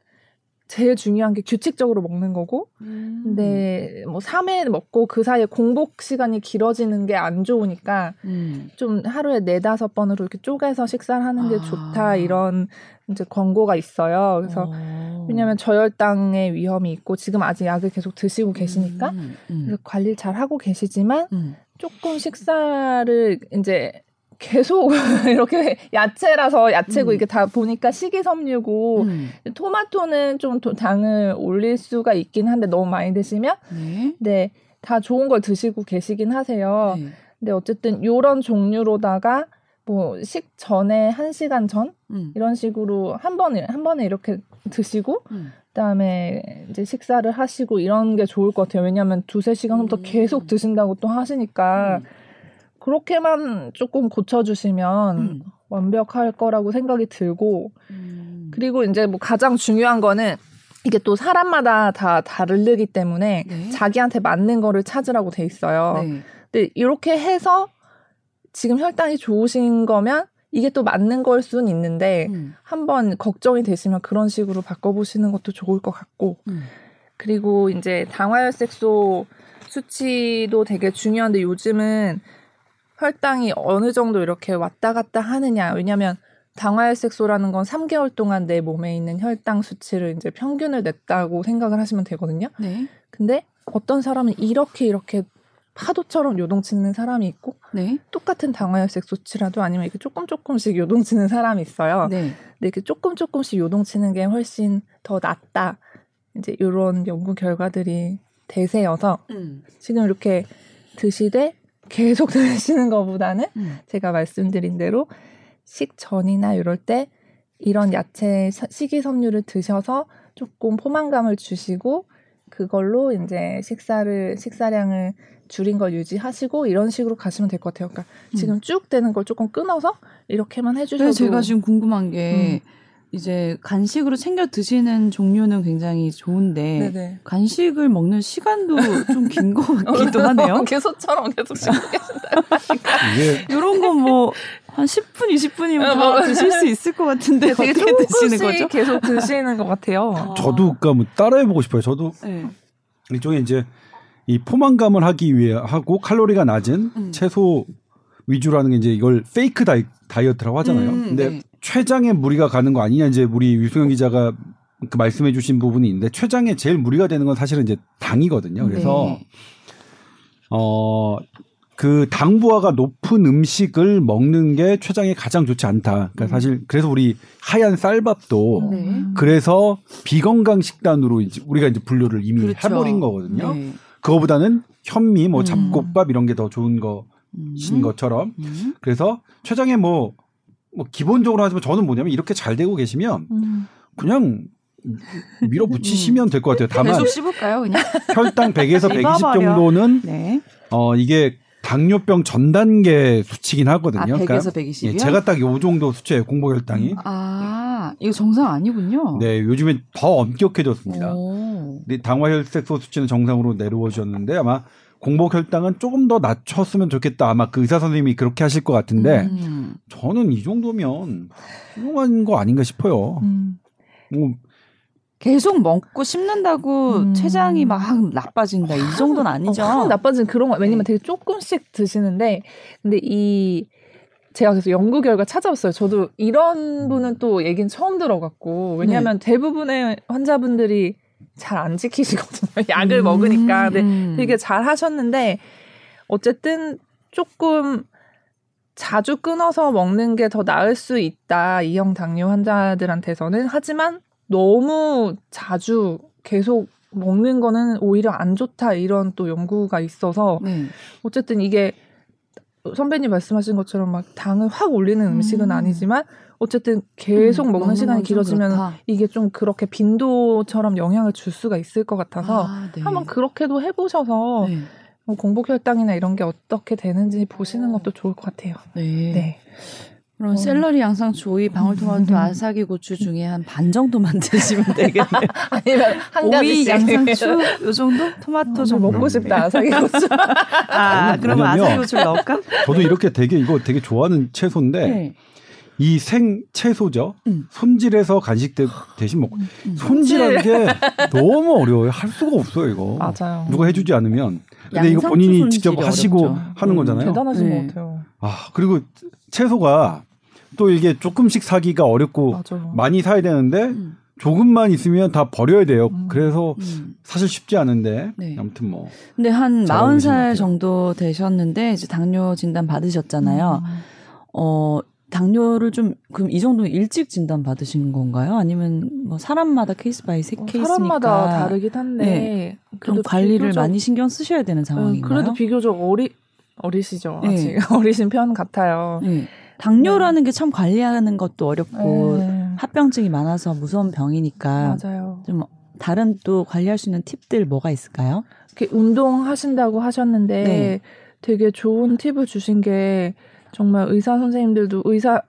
제일 중요한 게 규칙적으로 먹는 거고, 음. 근데 뭐 3회 먹고 그 사이에 공복 시간이 길어지는 게 안 좋으니까 음. 좀 하루에 네다섯 번으로 이렇게 쪼개서 식사를 하는 게 아. 좋다 이런 이제 권고가 있어요. 그래서 어. 왜냐하면 저혈당의 위험이 있고 지금 아직 약을 계속 드시고 계시니까 음, 음. 그래서 관리를 잘 하고 계시지만 음. 조금 식사를 이제 계속 이렇게 야채라서 야채고 음. 이게 다 보니까 식이섬유고 음. 토마토는 좀 도- 당을 올릴 수가 있긴 한데 너무 많이 드시면 네. 네, 다 좋은 걸 드시고 계시긴 하세요. 네. 근데 어쨌든 요런 종류로다가 뭐 식 전에 한 시간 전 음. 이런 식으로 한 번에 한 번에 이렇게 드시고 음. 그다음에 이제 식사를 하시고 이런 게 좋을 것 같아요. 왜냐하면 두세 시간 후부터 음. 계속 드신다고 또 하시니까 음. 그렇게만 조금 고쳐주시면 음. 완벽할 거라고 생각이 들고 음. 그리고 이제 뭐 가장 중요한 거는 이게 또 사람마다 다 다르기 때문에 네. 자기한테 맞는 거를 찾으라고 돼 있어요. 네. 근데 이렇게 해서 지금 혈당이 좋으신 거면 이게 또 맞는 걸 수는 있는데 음. 한번 걱정이 되시면 그런 식으로 바꿔보시는 것도 좋을 것 같고 음. 그리고 이제 당화혈색소 수치도 되게 중요한데 요즘은 혈당이 어느 정도 이렇게 왔다 갔다 하느냐 왜냐면 당화혈색소라는 건 3개월 동안 내 몸에 있는 혈당 수치를 이제 평균을 냈다고 생각을 하시면 되거든요. 네. 근데 어떤 사람은 이렇게 이렇게 파도처럼 요동치는 사람이 있고 네. 똑같은 당화혈색 수치라도 아니면 이렇게 조금 조금씩 요동치는 사람이 있어요. 네. 근데 이렇게 조금 조금씩 요동치는 게 훨씬 더 낫다. 이제 이런 연구 결과들이 대세여서 음. 지금 이렇게 드시되 계속 드시는 것보다는 음. 제가 말씀드린 대로 식전이나 이럴 때 이런 야채 사- 식이섬유를 드셔서 조금 포만감을 주시고 그걸로 이제 식사를 식사량을 줄인 걸 유지하시고 이런 식으로 가시면 될 것 같아요. 그러니까 음. 지금 쭉 되는 걸 조금 끊어서 이렇게만 해주셔도 그래서 제가 지금 궁금한 게 음. 이제 간식으로 챙겨 드시는 종류는 굉장히 좋은데 네네. 간식을 먹는 시간도 좀 긴 것 같기도 하네요. 계속처럼 계속 씹고 계신다. 이게 이런 건뭐한 10분, 20분이면 어, 다 뭐. 드실 수 있을 것 같은데 되게 어떻게 드시는 거죠? 계속 드시는 것 같아요. 저도 그러니까 뭐 따라해 보고 싶어요. 저도 네. 일종의 이제 이 포만감을 하기 위해 하고 칼로리가 낮은 음. 채소 위주라는 게 이제 이걸 페이크 다이, 다이어트라고 하잖아요. 음, 근데 네. 췌장에 무리가 가는 거 아니냐 이제 우리 유승현 기자가 그 말씀해 주신 부분이 있는데 췌장에 제일 무리가 되는 건 사실은 이제 당이거든요. 그래서 네. 어. 그 당부하가 높은 음식을 먹는 게 췌장에 가장 좋지 않다. 그러니까 사실 그래서 우리 하얀 쌀밥도 네. 그래서 비건강 식단으로 이제 우리가 이제 분류를 이미 그렇죠. 해버린 거거든요. 네. 그거보다는 현미, 뭐 음. 잡곡밥 이런 게 더 좋은 음. 것인 것처럼 음. 그래서 췌장에 뭐, 뭐 기본적으로 하지만 저는 뭐냐면 이렇게 잘 되고 계시면 음. 그냥 밀어붙이시면 될 것 같아요. 다만 계속 씹을까요, 그냥? 혈당 100에서 120 씹어버려. 정도는 네. 어 이게 당뇨병 전 단계 수치긴 하거든요. 아, 100에서 120이요? 예, 제가 딱 요 정도 수치예요. 공복 혈당이. 아, 이거 정상 아니군요. 네, 요즘에 더 엄격해졌습니다. 오. 근데 당화혈색소 수치는 정상으로 내려오셨는데 아마 공복 혈당은 조금 더 낮췄으면 좋겠다. 아마 그 의사 선생님이 그렇게 하실 것 같은데 음. 저는 이 정도면 훌륭한 거 아닌가 싶어요. 음. 뭐 계속 먹고 씹는다고 음. 췌장이 막 나빠진다. 이 정도는 아니죠. 어, 확 나빠진 그런 거 왜냐면 네. 되게 조금씩 드시는데 근데 이 제가 그래서 연구 결과 찾아봤어요. 저도 이런 분은 또 얘기는 처음 들어갔고 왜냐하면 네. 대부분의 환자분들이 잘 안 지키시거든요. 약을 먹으니까 근데 음. 되게 잘 하셨는데 어쨌든 조금 자주 끊어서 먹는 게 더 나을 수 있다. 이형 당뇨 환자들한테서는 하지만 너무 자주 계속 먹는 거는 오히려 안 좋다 이런 또 연구가 있어서 네. 어쨌든 이게 선배님 말씀하신 것처럼 막 당을 확 올리는 음식은 음. 아니지만 어쨌든 계속 음, 먹는 시간이 길어지면 그렇다. 이게 좀 그렇게 빈도처럼 영향을 줄 수가 있을 것 같아서 아, 네. 한번 그렇게도 해보셔서 네. 뭐 공복 혈당이나 이런 게 어떻게 되는지 보시는 것도 좋을 것 같아요. 네. 네. 그럼 어. 샐러리, 양상추, 오이, 방울토마토, 아사기 고추 중에 한 반 정도만 드시면 되겠네요. 아니면 한 오이, 양상추 요 정도? 토마토 저 정도. 먹고 싶다 아사기 고추. 아, 그럼 뭐냐면- 아사기 고추를 넣을까? 저도 이렇게 되게 이거 되게 좋아하는 채소인데 네. 이 생 채소죠. 음. 손질해서 간식 대, 대신 먹고 음. 손질하는 게 너무 어려워요. 할 수가 없어요 이거. 맞아요. 누가 해주지 않으면. 근데 이거 본인이 직접 하시고 어렵죠. 하는 음, 거잖아요. 대단하신 네. 것 같아요. 아 그리고 채소가 또 이게 조금씩 사기가 어렵고 맞아요. 많이 사야 되는데 음. 조금만 있으면 다 버려야 돼요. 음. 그래서 음. 사실 쉽지 않은데 네. 아무튼 뭐 근데 한 잘하고 계신 것 40살 같아요. 정도 되셨는데 이제 당뇨 진단 받으셨잖아요. 음. 어, 당뇨를 좀 그럼 이 정도 일찍 진단 받으신 건가요? 아니면 뭐 사람마다 case by 세 어, case니까 사람마다 다르긴 한데 네. 좀 그래도 관리를 비교적- 많이 신경 쓰셔야 되는 음, 상황인가요? 그래도 비교적 어리 어리시죠 네. 아직 어리신 편 같아요. 네. 당뇨라는 게 참 관리하는 것도 어렵고 네. 합병증이 많아서 무서운 병이니까 맞아요. 좀 다른 또 관리할 수 있는 팁들 뭐가 있을까요? 이렇게 운동하신다고 하셨는데 네. 되게 좋은 팁을 주신 게 정말 의사 선생님들도 의사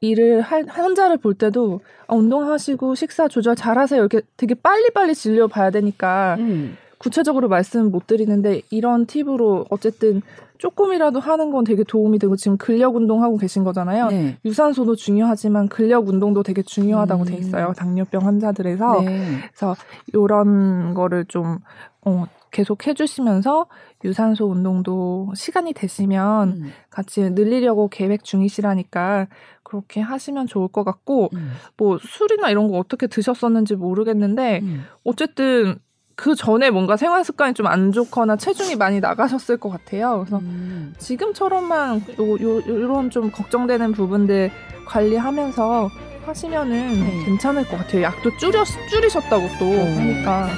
일을 할 환자를 볼 때도 아, 운동하시고 식사 조절 잘하세요 이렇게 되게 빨리빨리 진료 봐야 되니까 음. 구체적으로 말씀 못 드리는데 이런 팁으로 어쨌든 조금이라도 하는 건 되게 도움이 되고 지금 근력 운동하고 계신 거잖아요. 네. 유산소도 중요하지만 근력 운동도 되게 중요하다고 음. 돼 있어요. 당뇨병 환자들에서. 네. 그래서 이런 거를 좀 어, 계속 해주시면서 유산소 운동도 시간이 되시면 음. 같이 늘리려고 계획 중이시라니까 그렇게 하시면 좋을 것 같고 음. 뭐 술이나 이런 거 어떻게 드셨었는지 모르겠는데 음. 어쨌든 그 전에 뭔가 생활 습관이 좀 안 좋거나 체중이 많이 나가셨을 것 같아요. 그래서 음. 지금처럼만 요, 요, 요런 좀 걱정되는 부분들 관리하면서 하시면은 네. 괜찮을 것 같아요. 약도 줄여, 줄이셨다고 또 어. 하니까.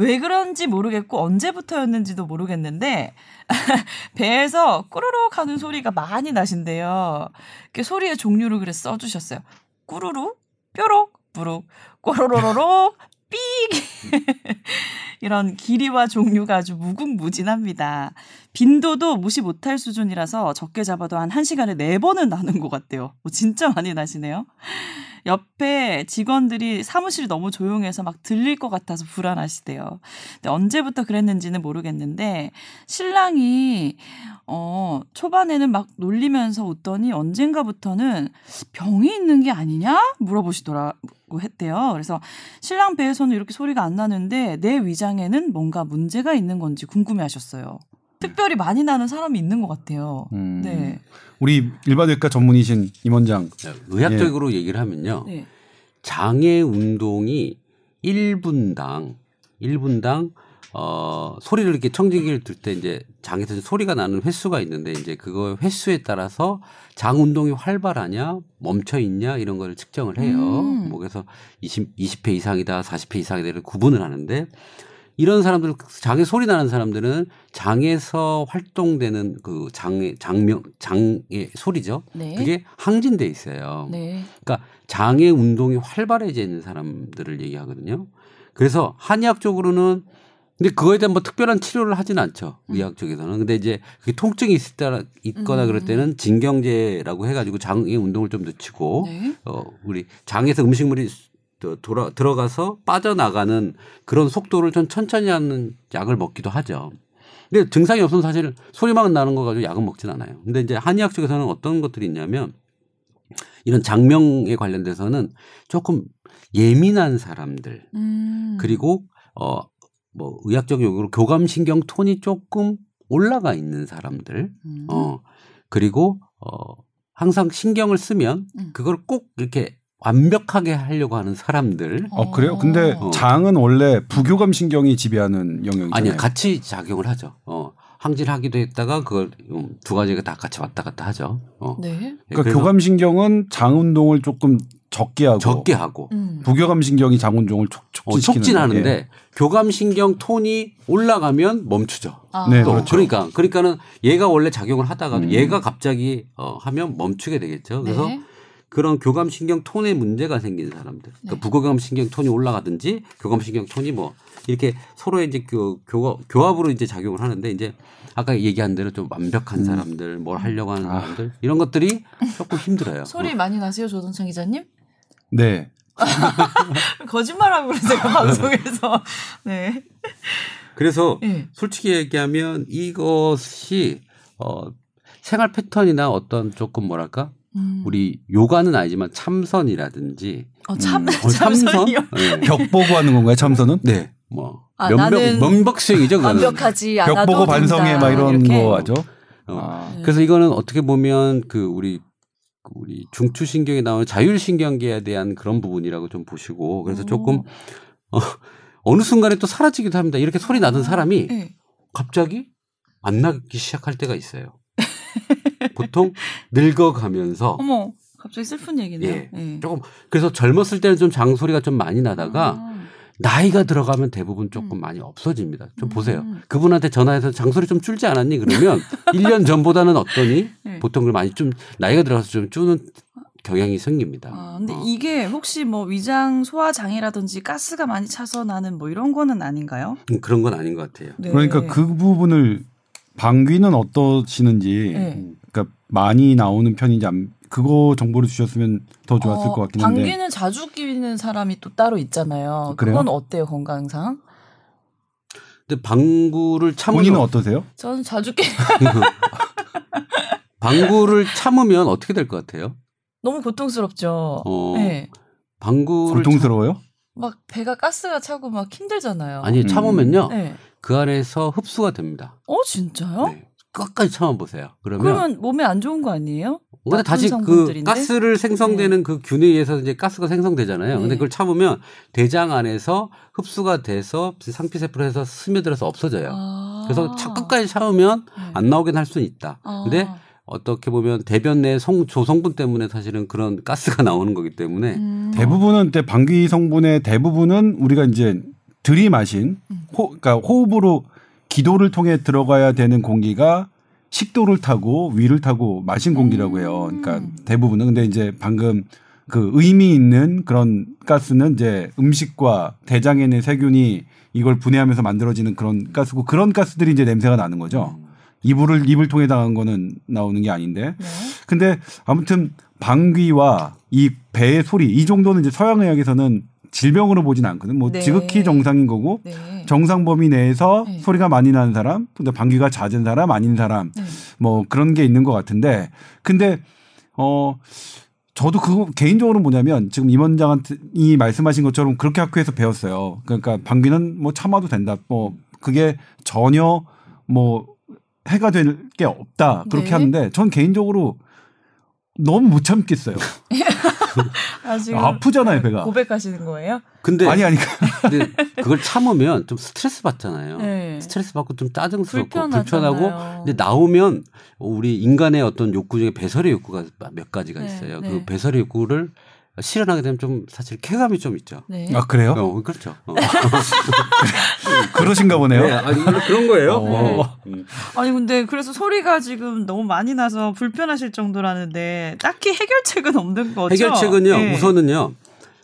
왜 그런지 모르겠고 언제부터였는지도 모르겠는데 배에서 꾸르륵 하는 소리가 많이 나신대요. 그 소리의 종류를 그래 써주셨어요. 꾸르르, 뾰록, 부룩, 꼬로로로로, 삑 이런 길이와 종류가 아주 무궁무진합니다. 빈도도 무시 못할 수준이라서 적게 잡아도 한 1시간에 4번은 나는 것 같대요. 뭐 진짜 많이 나시네요. 옆에 직원들이 사무실이 너무 조용해서 막 들릴 것 같아서 불안하시대요. 근데 언제부터 그랬는지는 모르겠는데 신랑이 어 초반에는 막 놀리면서 웃더니 언젠가부터는 병이 있는 게 아니냐 물어보시더라고 했대요. 그래서 신랑 배에서는 이렇게 소리가 안 나는데 내 위장에는 뭔가 문제가 있는 건지 궁금해 하셨어요. 특별히 많이 나는 사람이 있는 것 같아요. 음. 네. 우리 일반외과 전문의신 임원장. 의학적으로 얘기를 하면요. 네. 장애 운동이 1분당 1분당 어 소리를 이렇게 청진기를 들 때 이제 장에서 소리가 나는 횟수가 있는데 이제 그거 횟수에 따라서 장 운동이 활발하냐 멈춰 있냐 이런 거를 측정을 해요. 음. 뭐 그래서 20 20회 이상이다 40회 이상이다 이렇게 구분을 하는데 이런 사람들 장에 소리 나는 사람들은 장에서 활동되는 그 장의 장명 장의 소리죠. 네. 그게 항진돼 있어요. 네. 그러니까 장애 운동이 활발해져 있는 사람들을 얘기하거든요. 그래서 한의학적으로는 근데 그거에 대한 뭐 특별한 치료를 하진 않죠. 의학 쪽에서는. 근데 이제 그게 통증이 있을 때 있거나 음. 그럴 때는 진경제라고 해가지고 장애 운동을 좀 늦추고 네. 어 우리 장에서 음식물이 또 돌아 들어가서 빠져나가는 그런 속도를 좀 천천히 하는 약을 먹기도 하죠. 근데 증상이 없으면 사실 소리만 나는 거 가지고 약은 먹진 않아요. 근데 이제 한의학 쪽에서는 어떤 것들이 있냐면 이런 장명에 관련돼서는 조금 예민한 사람들 음. 그리고 어 뭐 의학적 용어로 교감신경 톤이 조금 올라가 있는 사람들 음. 어 그리고 어 항상 신경을 쓰면 음. 그걸 꼭 이렇게 완벽하게 하려고 하는 사람들 어 그래요? 근데 어. 장은 원래 부교감 신경이 지배하는 영역이잖아요. 아니 같이 작용을 하죠. 어 항진하기도 했다가 그걸 음, 두 가지가 다 같이 왔다 갔다 하죠. 어 네. 그러니까 그래서 교감 신경은 장 운동을 조금 적게 하고 적게 하고 음. 부교감 신경이 장 운동을 촉, 어, 촉진시키는 촉진하는데 예. 교감 신경 톤이 올라가면 멈추죠. 아. 네, 또 그렇죠. 그러니까 그러니까는 얘가 원래 작용을 하다가도 음. 얘가 갑자기 어, 하면 멈추게 되겠죠. 그래서 네. 그런 교감신경 톤에 문제가 생긴 사람들, 그러니까 네. 부교감신경 톤이 올라가든지 교감신경 톤이 뭐 이렇게 서로의 이제 교, 교, 교합으로 이제 작용을 하는데 이제 아까 얘기한 대로 좀 완벽한 사람들, 뭘 하려고 하는 아. 사람들 이런 것들이 조금 힘들어요. 소리 많이 나세요, 조동찬 기자님? 네. 거짓말하고 그러세요, 방송에서. 네. 그래서 네. 솔직히 얘기하면 이것이 어 생활 패턴이나 어떤 조금 뭐랄까 음. 우리 요가는 아니지만 참선이라든지 어, 참, 음. 어, 참선 참선이요. 네. 벽 보고 하는 건가요, 참선은? 네. 뭐 아, 면벽 나는 면박 수행이죠 그거는. 완벽하지 벽 않아도 보고 반성해 막 이런 이렇게. 거 하죠. 어. 아. 그래서 이거는 어떻게 보면 그 우리 그 우리 중추신경에 나오는 자율신경계에 대한 그런 부분이라고 좀 보시고 그래서 오. 조금 어, 어느 순간에 또 사라지기도 합니다. 이렇게 소리 나던 사람이 네. 갑자기 안 나기 시작할 때가 있어요. 보통 늙어가면서 어머, 갑자기 슬픈 얘기네요. 예. 예. 조금 그래서 젊었을 때는 좀 장소리가 좀 많이 나다가 아. 나이가 들어가면 대부분 조금 음. 많이 없어집니다. 좀 음. 보세요. 그분한테 전화해서 장소리 좀 줄지 않았니? 그러면 1년 전보다는 어떠니? 네. 보통 그 많이 좀 나이가 들어가서 좀 주는 경향이 생깁니다. 아, 근데 어. 이게 혹시 뭐 위장 소화 장애라든지 가스가 많이 차서 나는 뭐 이런 거는 아닌가요? 음, 그런 건 아닌 것 같아요. 네. 그러니까 그 부분을 방귀는 어떠시는지 네. 그러니까 많이 나오는 편인지 안, 그거 정보를 주셨으면 더 좋았을 어, 것 같긴 한데. 방귀는 자주 끼는 사람이 또 따로 있잖아요. 그래요? 그건 어때요 건강상? 근데 방구를 참으면 본인은 어떠세요? 저는 자주 끼. 방구를 참으면 어떻게 될 것 같아요? 너무 고통스럽죠. 어, 네. 방구를 고통스러워요? 막 배가 가스가 차고 막 힘들잖아요. 참- 아니 음. 참으면요 네. 그 안에서 흡수가 됩니다. 어 진짜요? 네. 끝까지 참아보세요. 그러면 그러면 몸에 안 좋은 거 아니에요? 근데 다시 그 성분들인데? 가스를 생성되는 그 균에 의해서 이제 가스가 생성되잖아요. 근데 네. 그걸 참으면 대장 안에서 흡수가 돼서 상피세포로 해서 스며들어서 없어져요. 아. 그래서 차- 끝까지 참으면 네. 안 나오긴 할 수는 있다. 아. 근데 어떻게 보면 대변 내 성, 조성분 때문에 사실은 그런 가스가 나오는 거기 때문에 음. 대부분은 때 방귀 성분의 대부분은 우리가 이제 들이마신 음. 호, 그러니까 호흡으로 기도를 통해 들어가야 되는 공기가 식도를 타고 위를 타고 마신 공기라고 해요. 그러니까 음. 대부분은 근데 이제 방금 그 의미 있는 그런 가스는 이제 음식과 대장에 있는 세균이 이걸 분해하면서 만들어지는 그런 가스고 그런 가스들이 이제 냄새가 나는 거죠. 이불을 입을 통해 당한 거는 나오는 게 아닌데. 네. 근데 아무튼 방귀와 이 배의 소리 이 정도는 이제 서양 의학에서는 질병으로 보진 않거든. 뭐 네. 지극히 정상인 거고 네. 정상 범위 내에서 네. 소리가 많이 나는 사람, 근데 방귀가 잦은 사람, 아닌 사람, 네. 뭐 그런 게 있는 것 같은데, 근데 어 저도 그거 개인적으로 뭐냐면 지금 임원장이 말씀하신 것처럼 그렇게 학교에서 배웠어요. 그러니까 방귀는 뭐 참아도 된다. 뭐 그게 전혀 뭐 해가 될 게 없다 그렇게 네. 하는데 전 개인적으로 너무 못 참겠어요. 아, 아프잖아요 배가. 고백하시는 거예요? 근데, 아니 아니 근데 그걸 참으면 좀 스트레스 받잖아요. 네. 스트레스 받고 좀 짜증스럽고 불편하잖아요. 불편하고 근데 나오면 우리 인간의 어떤 욕구 중에 배설의 욕구가 몇 가지가 네, 있어요. 네. 그 배설의 욕구를 실현하게 되면 좀 사실 쾌감이 좀 있죠. 네. 아 그래요? 어, 그렇죠. 어. 그러신가 보네요. 네, 아니, 그런 거예요. 어. 음. 아니 근데 그래서 소리가 지금 너무 많이 나서 불편하실 정도라는데 딱히 해결책은 없는 거죠? 해결책은요. 네. 우선은요.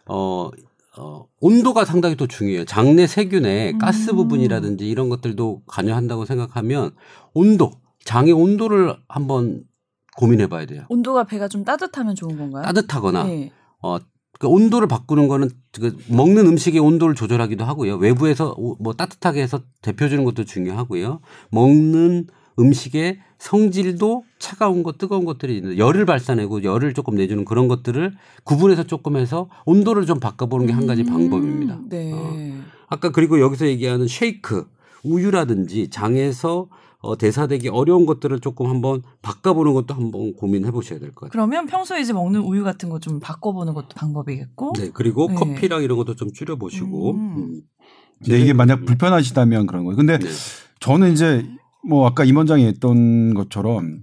어, 어, 온도가 상당히 또 중요해요. 장내 세균의 음. 가스 부분이라든지 이런 것들도 관여한다고 생각하면 온도, 장의 온도를 한번 고민해 봐야 돼요. 온도가 배가 좀 따뜻하면 좋은 건가요? 따뜻하거나 네. 어, 그 온도를 바꾸는 거는 그 먹는 음식의 온도를 조절하기도 하고요. 외부에서 오- 뭐 따뜻하게 해서 데펴주는 것도 중요하고요. 먹는 음식의 성질도 차가운 것, 뜨거운 것들이 있는데 열을 발산하고 열을 조금 내주는 그런 것들을 구분해서 조금 해서 온도를 좀 바꿔보는 게한 가지 음, 방법입니다. 네. 어. 아까 그리고 여기서 얘기하는 쉐이크, 우유라든지 장에서 어, 대사되기 어려운 것들을 조금 한번 바꿔보는 것도 한번 고민해 보셔야 될 것 같아요. 그러면 평소에 이제 먹는 우유 같은 거 좀 바꿔보는 것도 방법이겠고. 네, 그리고 네. 커피랑 이런 것도 좀 줄여보시고. 음. 음. 네, 이게 만약 불편하시다면 그런 거예요. 근데 네. 저는 이제 뭐 아까 임 원장이 했던 것처럼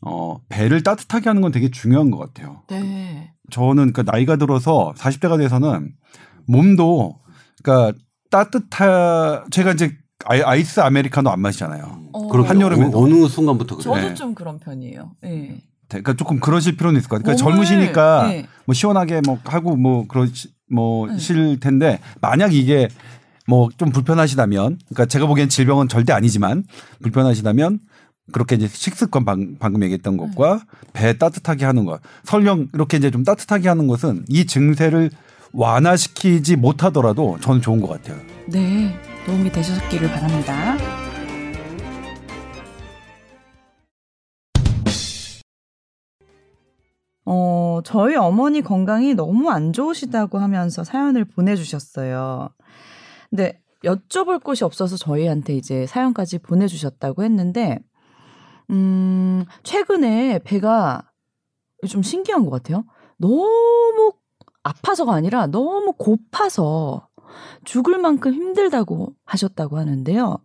어 배를 따뜻하게 하는 건 되게 중요한 것 같아요. 네. 저는 그 나이가 들어서 40대가 돼서는 몸도 그러니까 따뜻하 제가 이제 아이- 아이스 아메리카노 안 마시잖아요. 어, 한여름에 어, 어느 순간부터 그래요? 저도 네. 좀 그런 편이에요. 네. 그러니까 조금 그러실 필요는 있을 것 같아요. 그러니까 몸을, 젊으시니까 네. 뭐 시원하게 뭐 하고 뭐 그러시 뭐 네. 실 텐데 만약 이게 뭐 좀 불편하시다면 그러니까 제가 보기엔 질병은 절대 아니지만 불편하시다면 그렇게 이제 식습관 방, 방금 얘기했던 것과 배 따뜻하게 하는 것 설령 이렇게 이제 좀 따뜻하게 하는 것은 이 증세를 완화시키지 못하더라도 저는 좋은 것 같아요. 네. 도움이 되셨기를 바랍니다. 어, 저희 어머니 건강이 너무 안 좋으시다고 하면서 사연을 보내주셨어요. 근데 여쭤볼 곳이 없어서 저희한테 이제 사연까지 보내주셨다고 했는데, 음, 최근에 배가 좀 신기한 것 같아요. 너무 아파서가 아니라 너무 고파서 죽을 만큼 힘들다고 하셨다고 하는데요.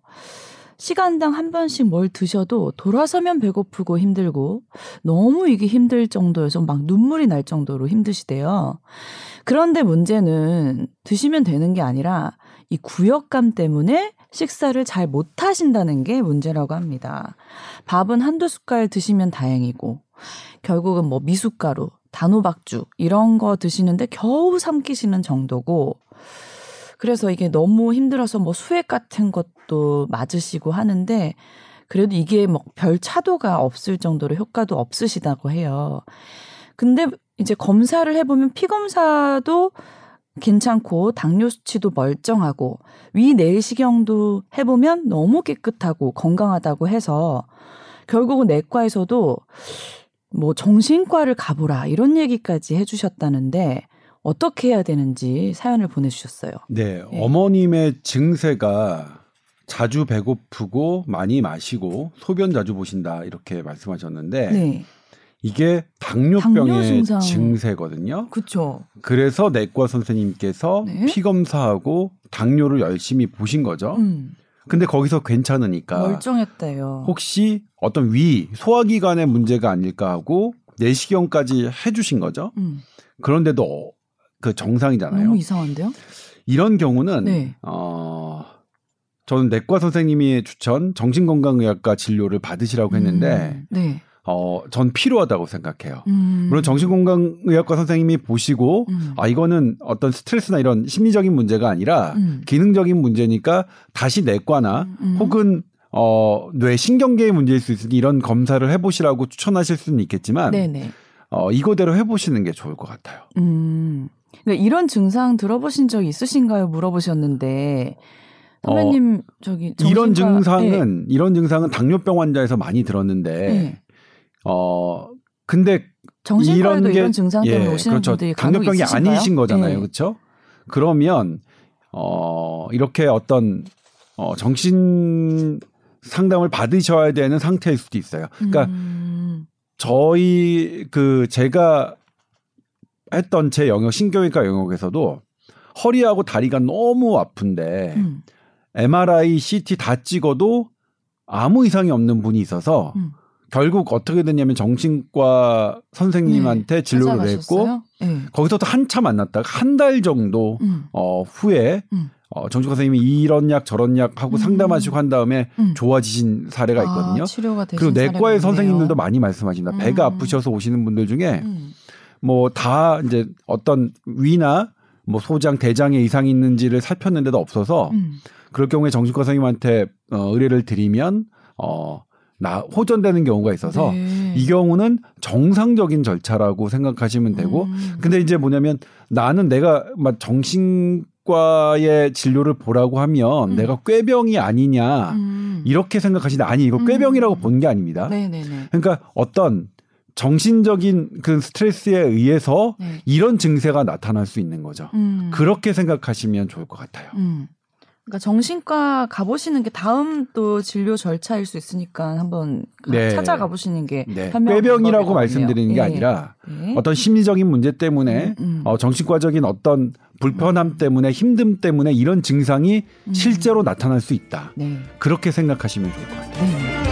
시간당 한 번씩 뭘 드셔도 돌아서면 배고프고 힘들고 너무 이게 힘들 정도여서 막 눈물이 날 정도로 힘드시대요. 그런데 문제는 드시면 되는 게 아니라 이 구역감 때문에 식사를 잘 못 하신다는 게 문제라고 합니다. 밥은 한두 숟갈 드시면 다행이고 결국은 뭐 미숫가루, 단호박죽 이런 거 드시는데 겨우 삼키시는 정도고 그래서 이게 너무 힘들어서 뭐 수액 같은 것도 맞으시고 하는데 그래도 이게 뭐 별 차도가 없을 정도로 효과도 없으시다고 해요. 근데 이제 검사를 해보면 피 검사도 괜찮고 당뇨 수치도 멀쩡하고 위 내시경도 해보면 너무 깨끗하고 건강하다고 해서 결국은 내과에서도 뭐 정신과를 가보라 이런 얘기까지 해주셨다는데 어떻게 해야 되는지 사연을 보내주셨어요. 네, 네. 어머님의 증세가 자주 배고프고 많이 마시고 소변 자주 보신다 이렇게 말씀하셨는데 네, 이게 당뇨병의 당뇨. 증세거든요. 그렇죠. 그래서 내과 선생님께서 네. 피 검사하고 당뇨를 열심히 보신 거죠. 음, 근데 거기서 괜찮으니까 멀쩡했대요. 혹시 어떤 위 소화기관의 문제가 아닐까 하고 내시경까지 해주신 거죠. 음, 그런데도 어, 그 정상이잖아요. 너무 이상한데요? 이런 경우는 네. 어 저는 내과 선생님이 추천 정신건강의학과 진료를 받으시라고 했는데 음, 네. 어 전 필요하다고 생각해요. 음, 물론 정신건강의학과 선생님이 보시고 음, 아 이거는 어떤 스트레스나 이런 심리적인 문제가 아니라 음. 기능적인 문제니까 다시 내과나 음, 음. 혹은 어, 뇌 신경계의 문제일 수 있으니 이런 검사를 해보시라고 추천하실 수는 있겠지만 네네. 어, 이거대로 해보시는 게 좋을 것 같아요. 음. 그러니까 이런 증상 들어보신 적 있으신가요? 물어보셨는데 선배님 저기 정신과- 이런 예. 증상은 이런 증상은 당뇨병 환자에서 많이 들었는데 예. 어 근데 정신과에도 이런 게- 이런 증상 때문에 예, 오시는 그렇죠. 분들이 당뇨병이 있으신가요? 아니신 거잖아요. 예. 그렇죠? 그러면 어 이렇게 어떤 어 정신 상담을 받으셔야 되는 상태일 수도 있어요. 그러니까 음. 저희 그 제가 했던 제 영역 신경외과 영역에서도 허리하고 다리가 너무 아픈데 음. MRI, CT 다 찍어도 아무 이상이 없는 분이 있어서 음. 결국 어떻게 됐냐면 정신과 선생님한테 진료를 했고? 예. 거기서도 한참 만났다가 한 달 정도 음. 어 후에 음. 어 정신과 선생님이 이런 약 저런 약 하고 음. 상담하시고 한 다음에 음. 좋아지신 사례가 있거든요. 아, 치료가 되신 그리고 내과의. 선생님들도 많이 말씀하십니다. 배가 음. 아프셔서 오시는 분들 중에 음. 뭐 다 이제 어떤 위나 뭐 소장, 대장에 이상이 있는지를 살폈는데도 없어서 음. 그럴 경우에 정신과 선생님한테 어, 의뢰를 드리면 어, 나 호전되는 경우가 있어서 네. 이 경우는 정상적인 절차라고 생각하시면 되고 음. 근데 이제 뭐냐면 나는 내가 막 정신과의 진료를 보라고 하면 음. 내가 꾀병이 아니냐 음. 이렇게 생각하시는데 아니 이거 꾀병이라고 음. 본게 아닙니다. 네네네. 그러니까 어떤 정신적인 그 스트레스에 의해서 네. 이런 증세가 나타날 수 있는 거죠. 음. 그렇게 생각하시면 좋을 것 같아요. 음. 그러니까 정신과 가보시는 게 다음 또 진료 절차일 수 있으니까 한번 가- 네. 찾아가 보시는 게 네. 꾀병이라고. 말씀드리는 게 예. 아니라 네. 어떤 심리적인 문제 때문에 음, 음. 어, 정신과적인 어떤 불편함 때문에 힘듦 때문에 이런 증상이 음. 실제로 나타날 수 있다. 네. 그렇게 생각하시면 좋을 것 같아요. 네.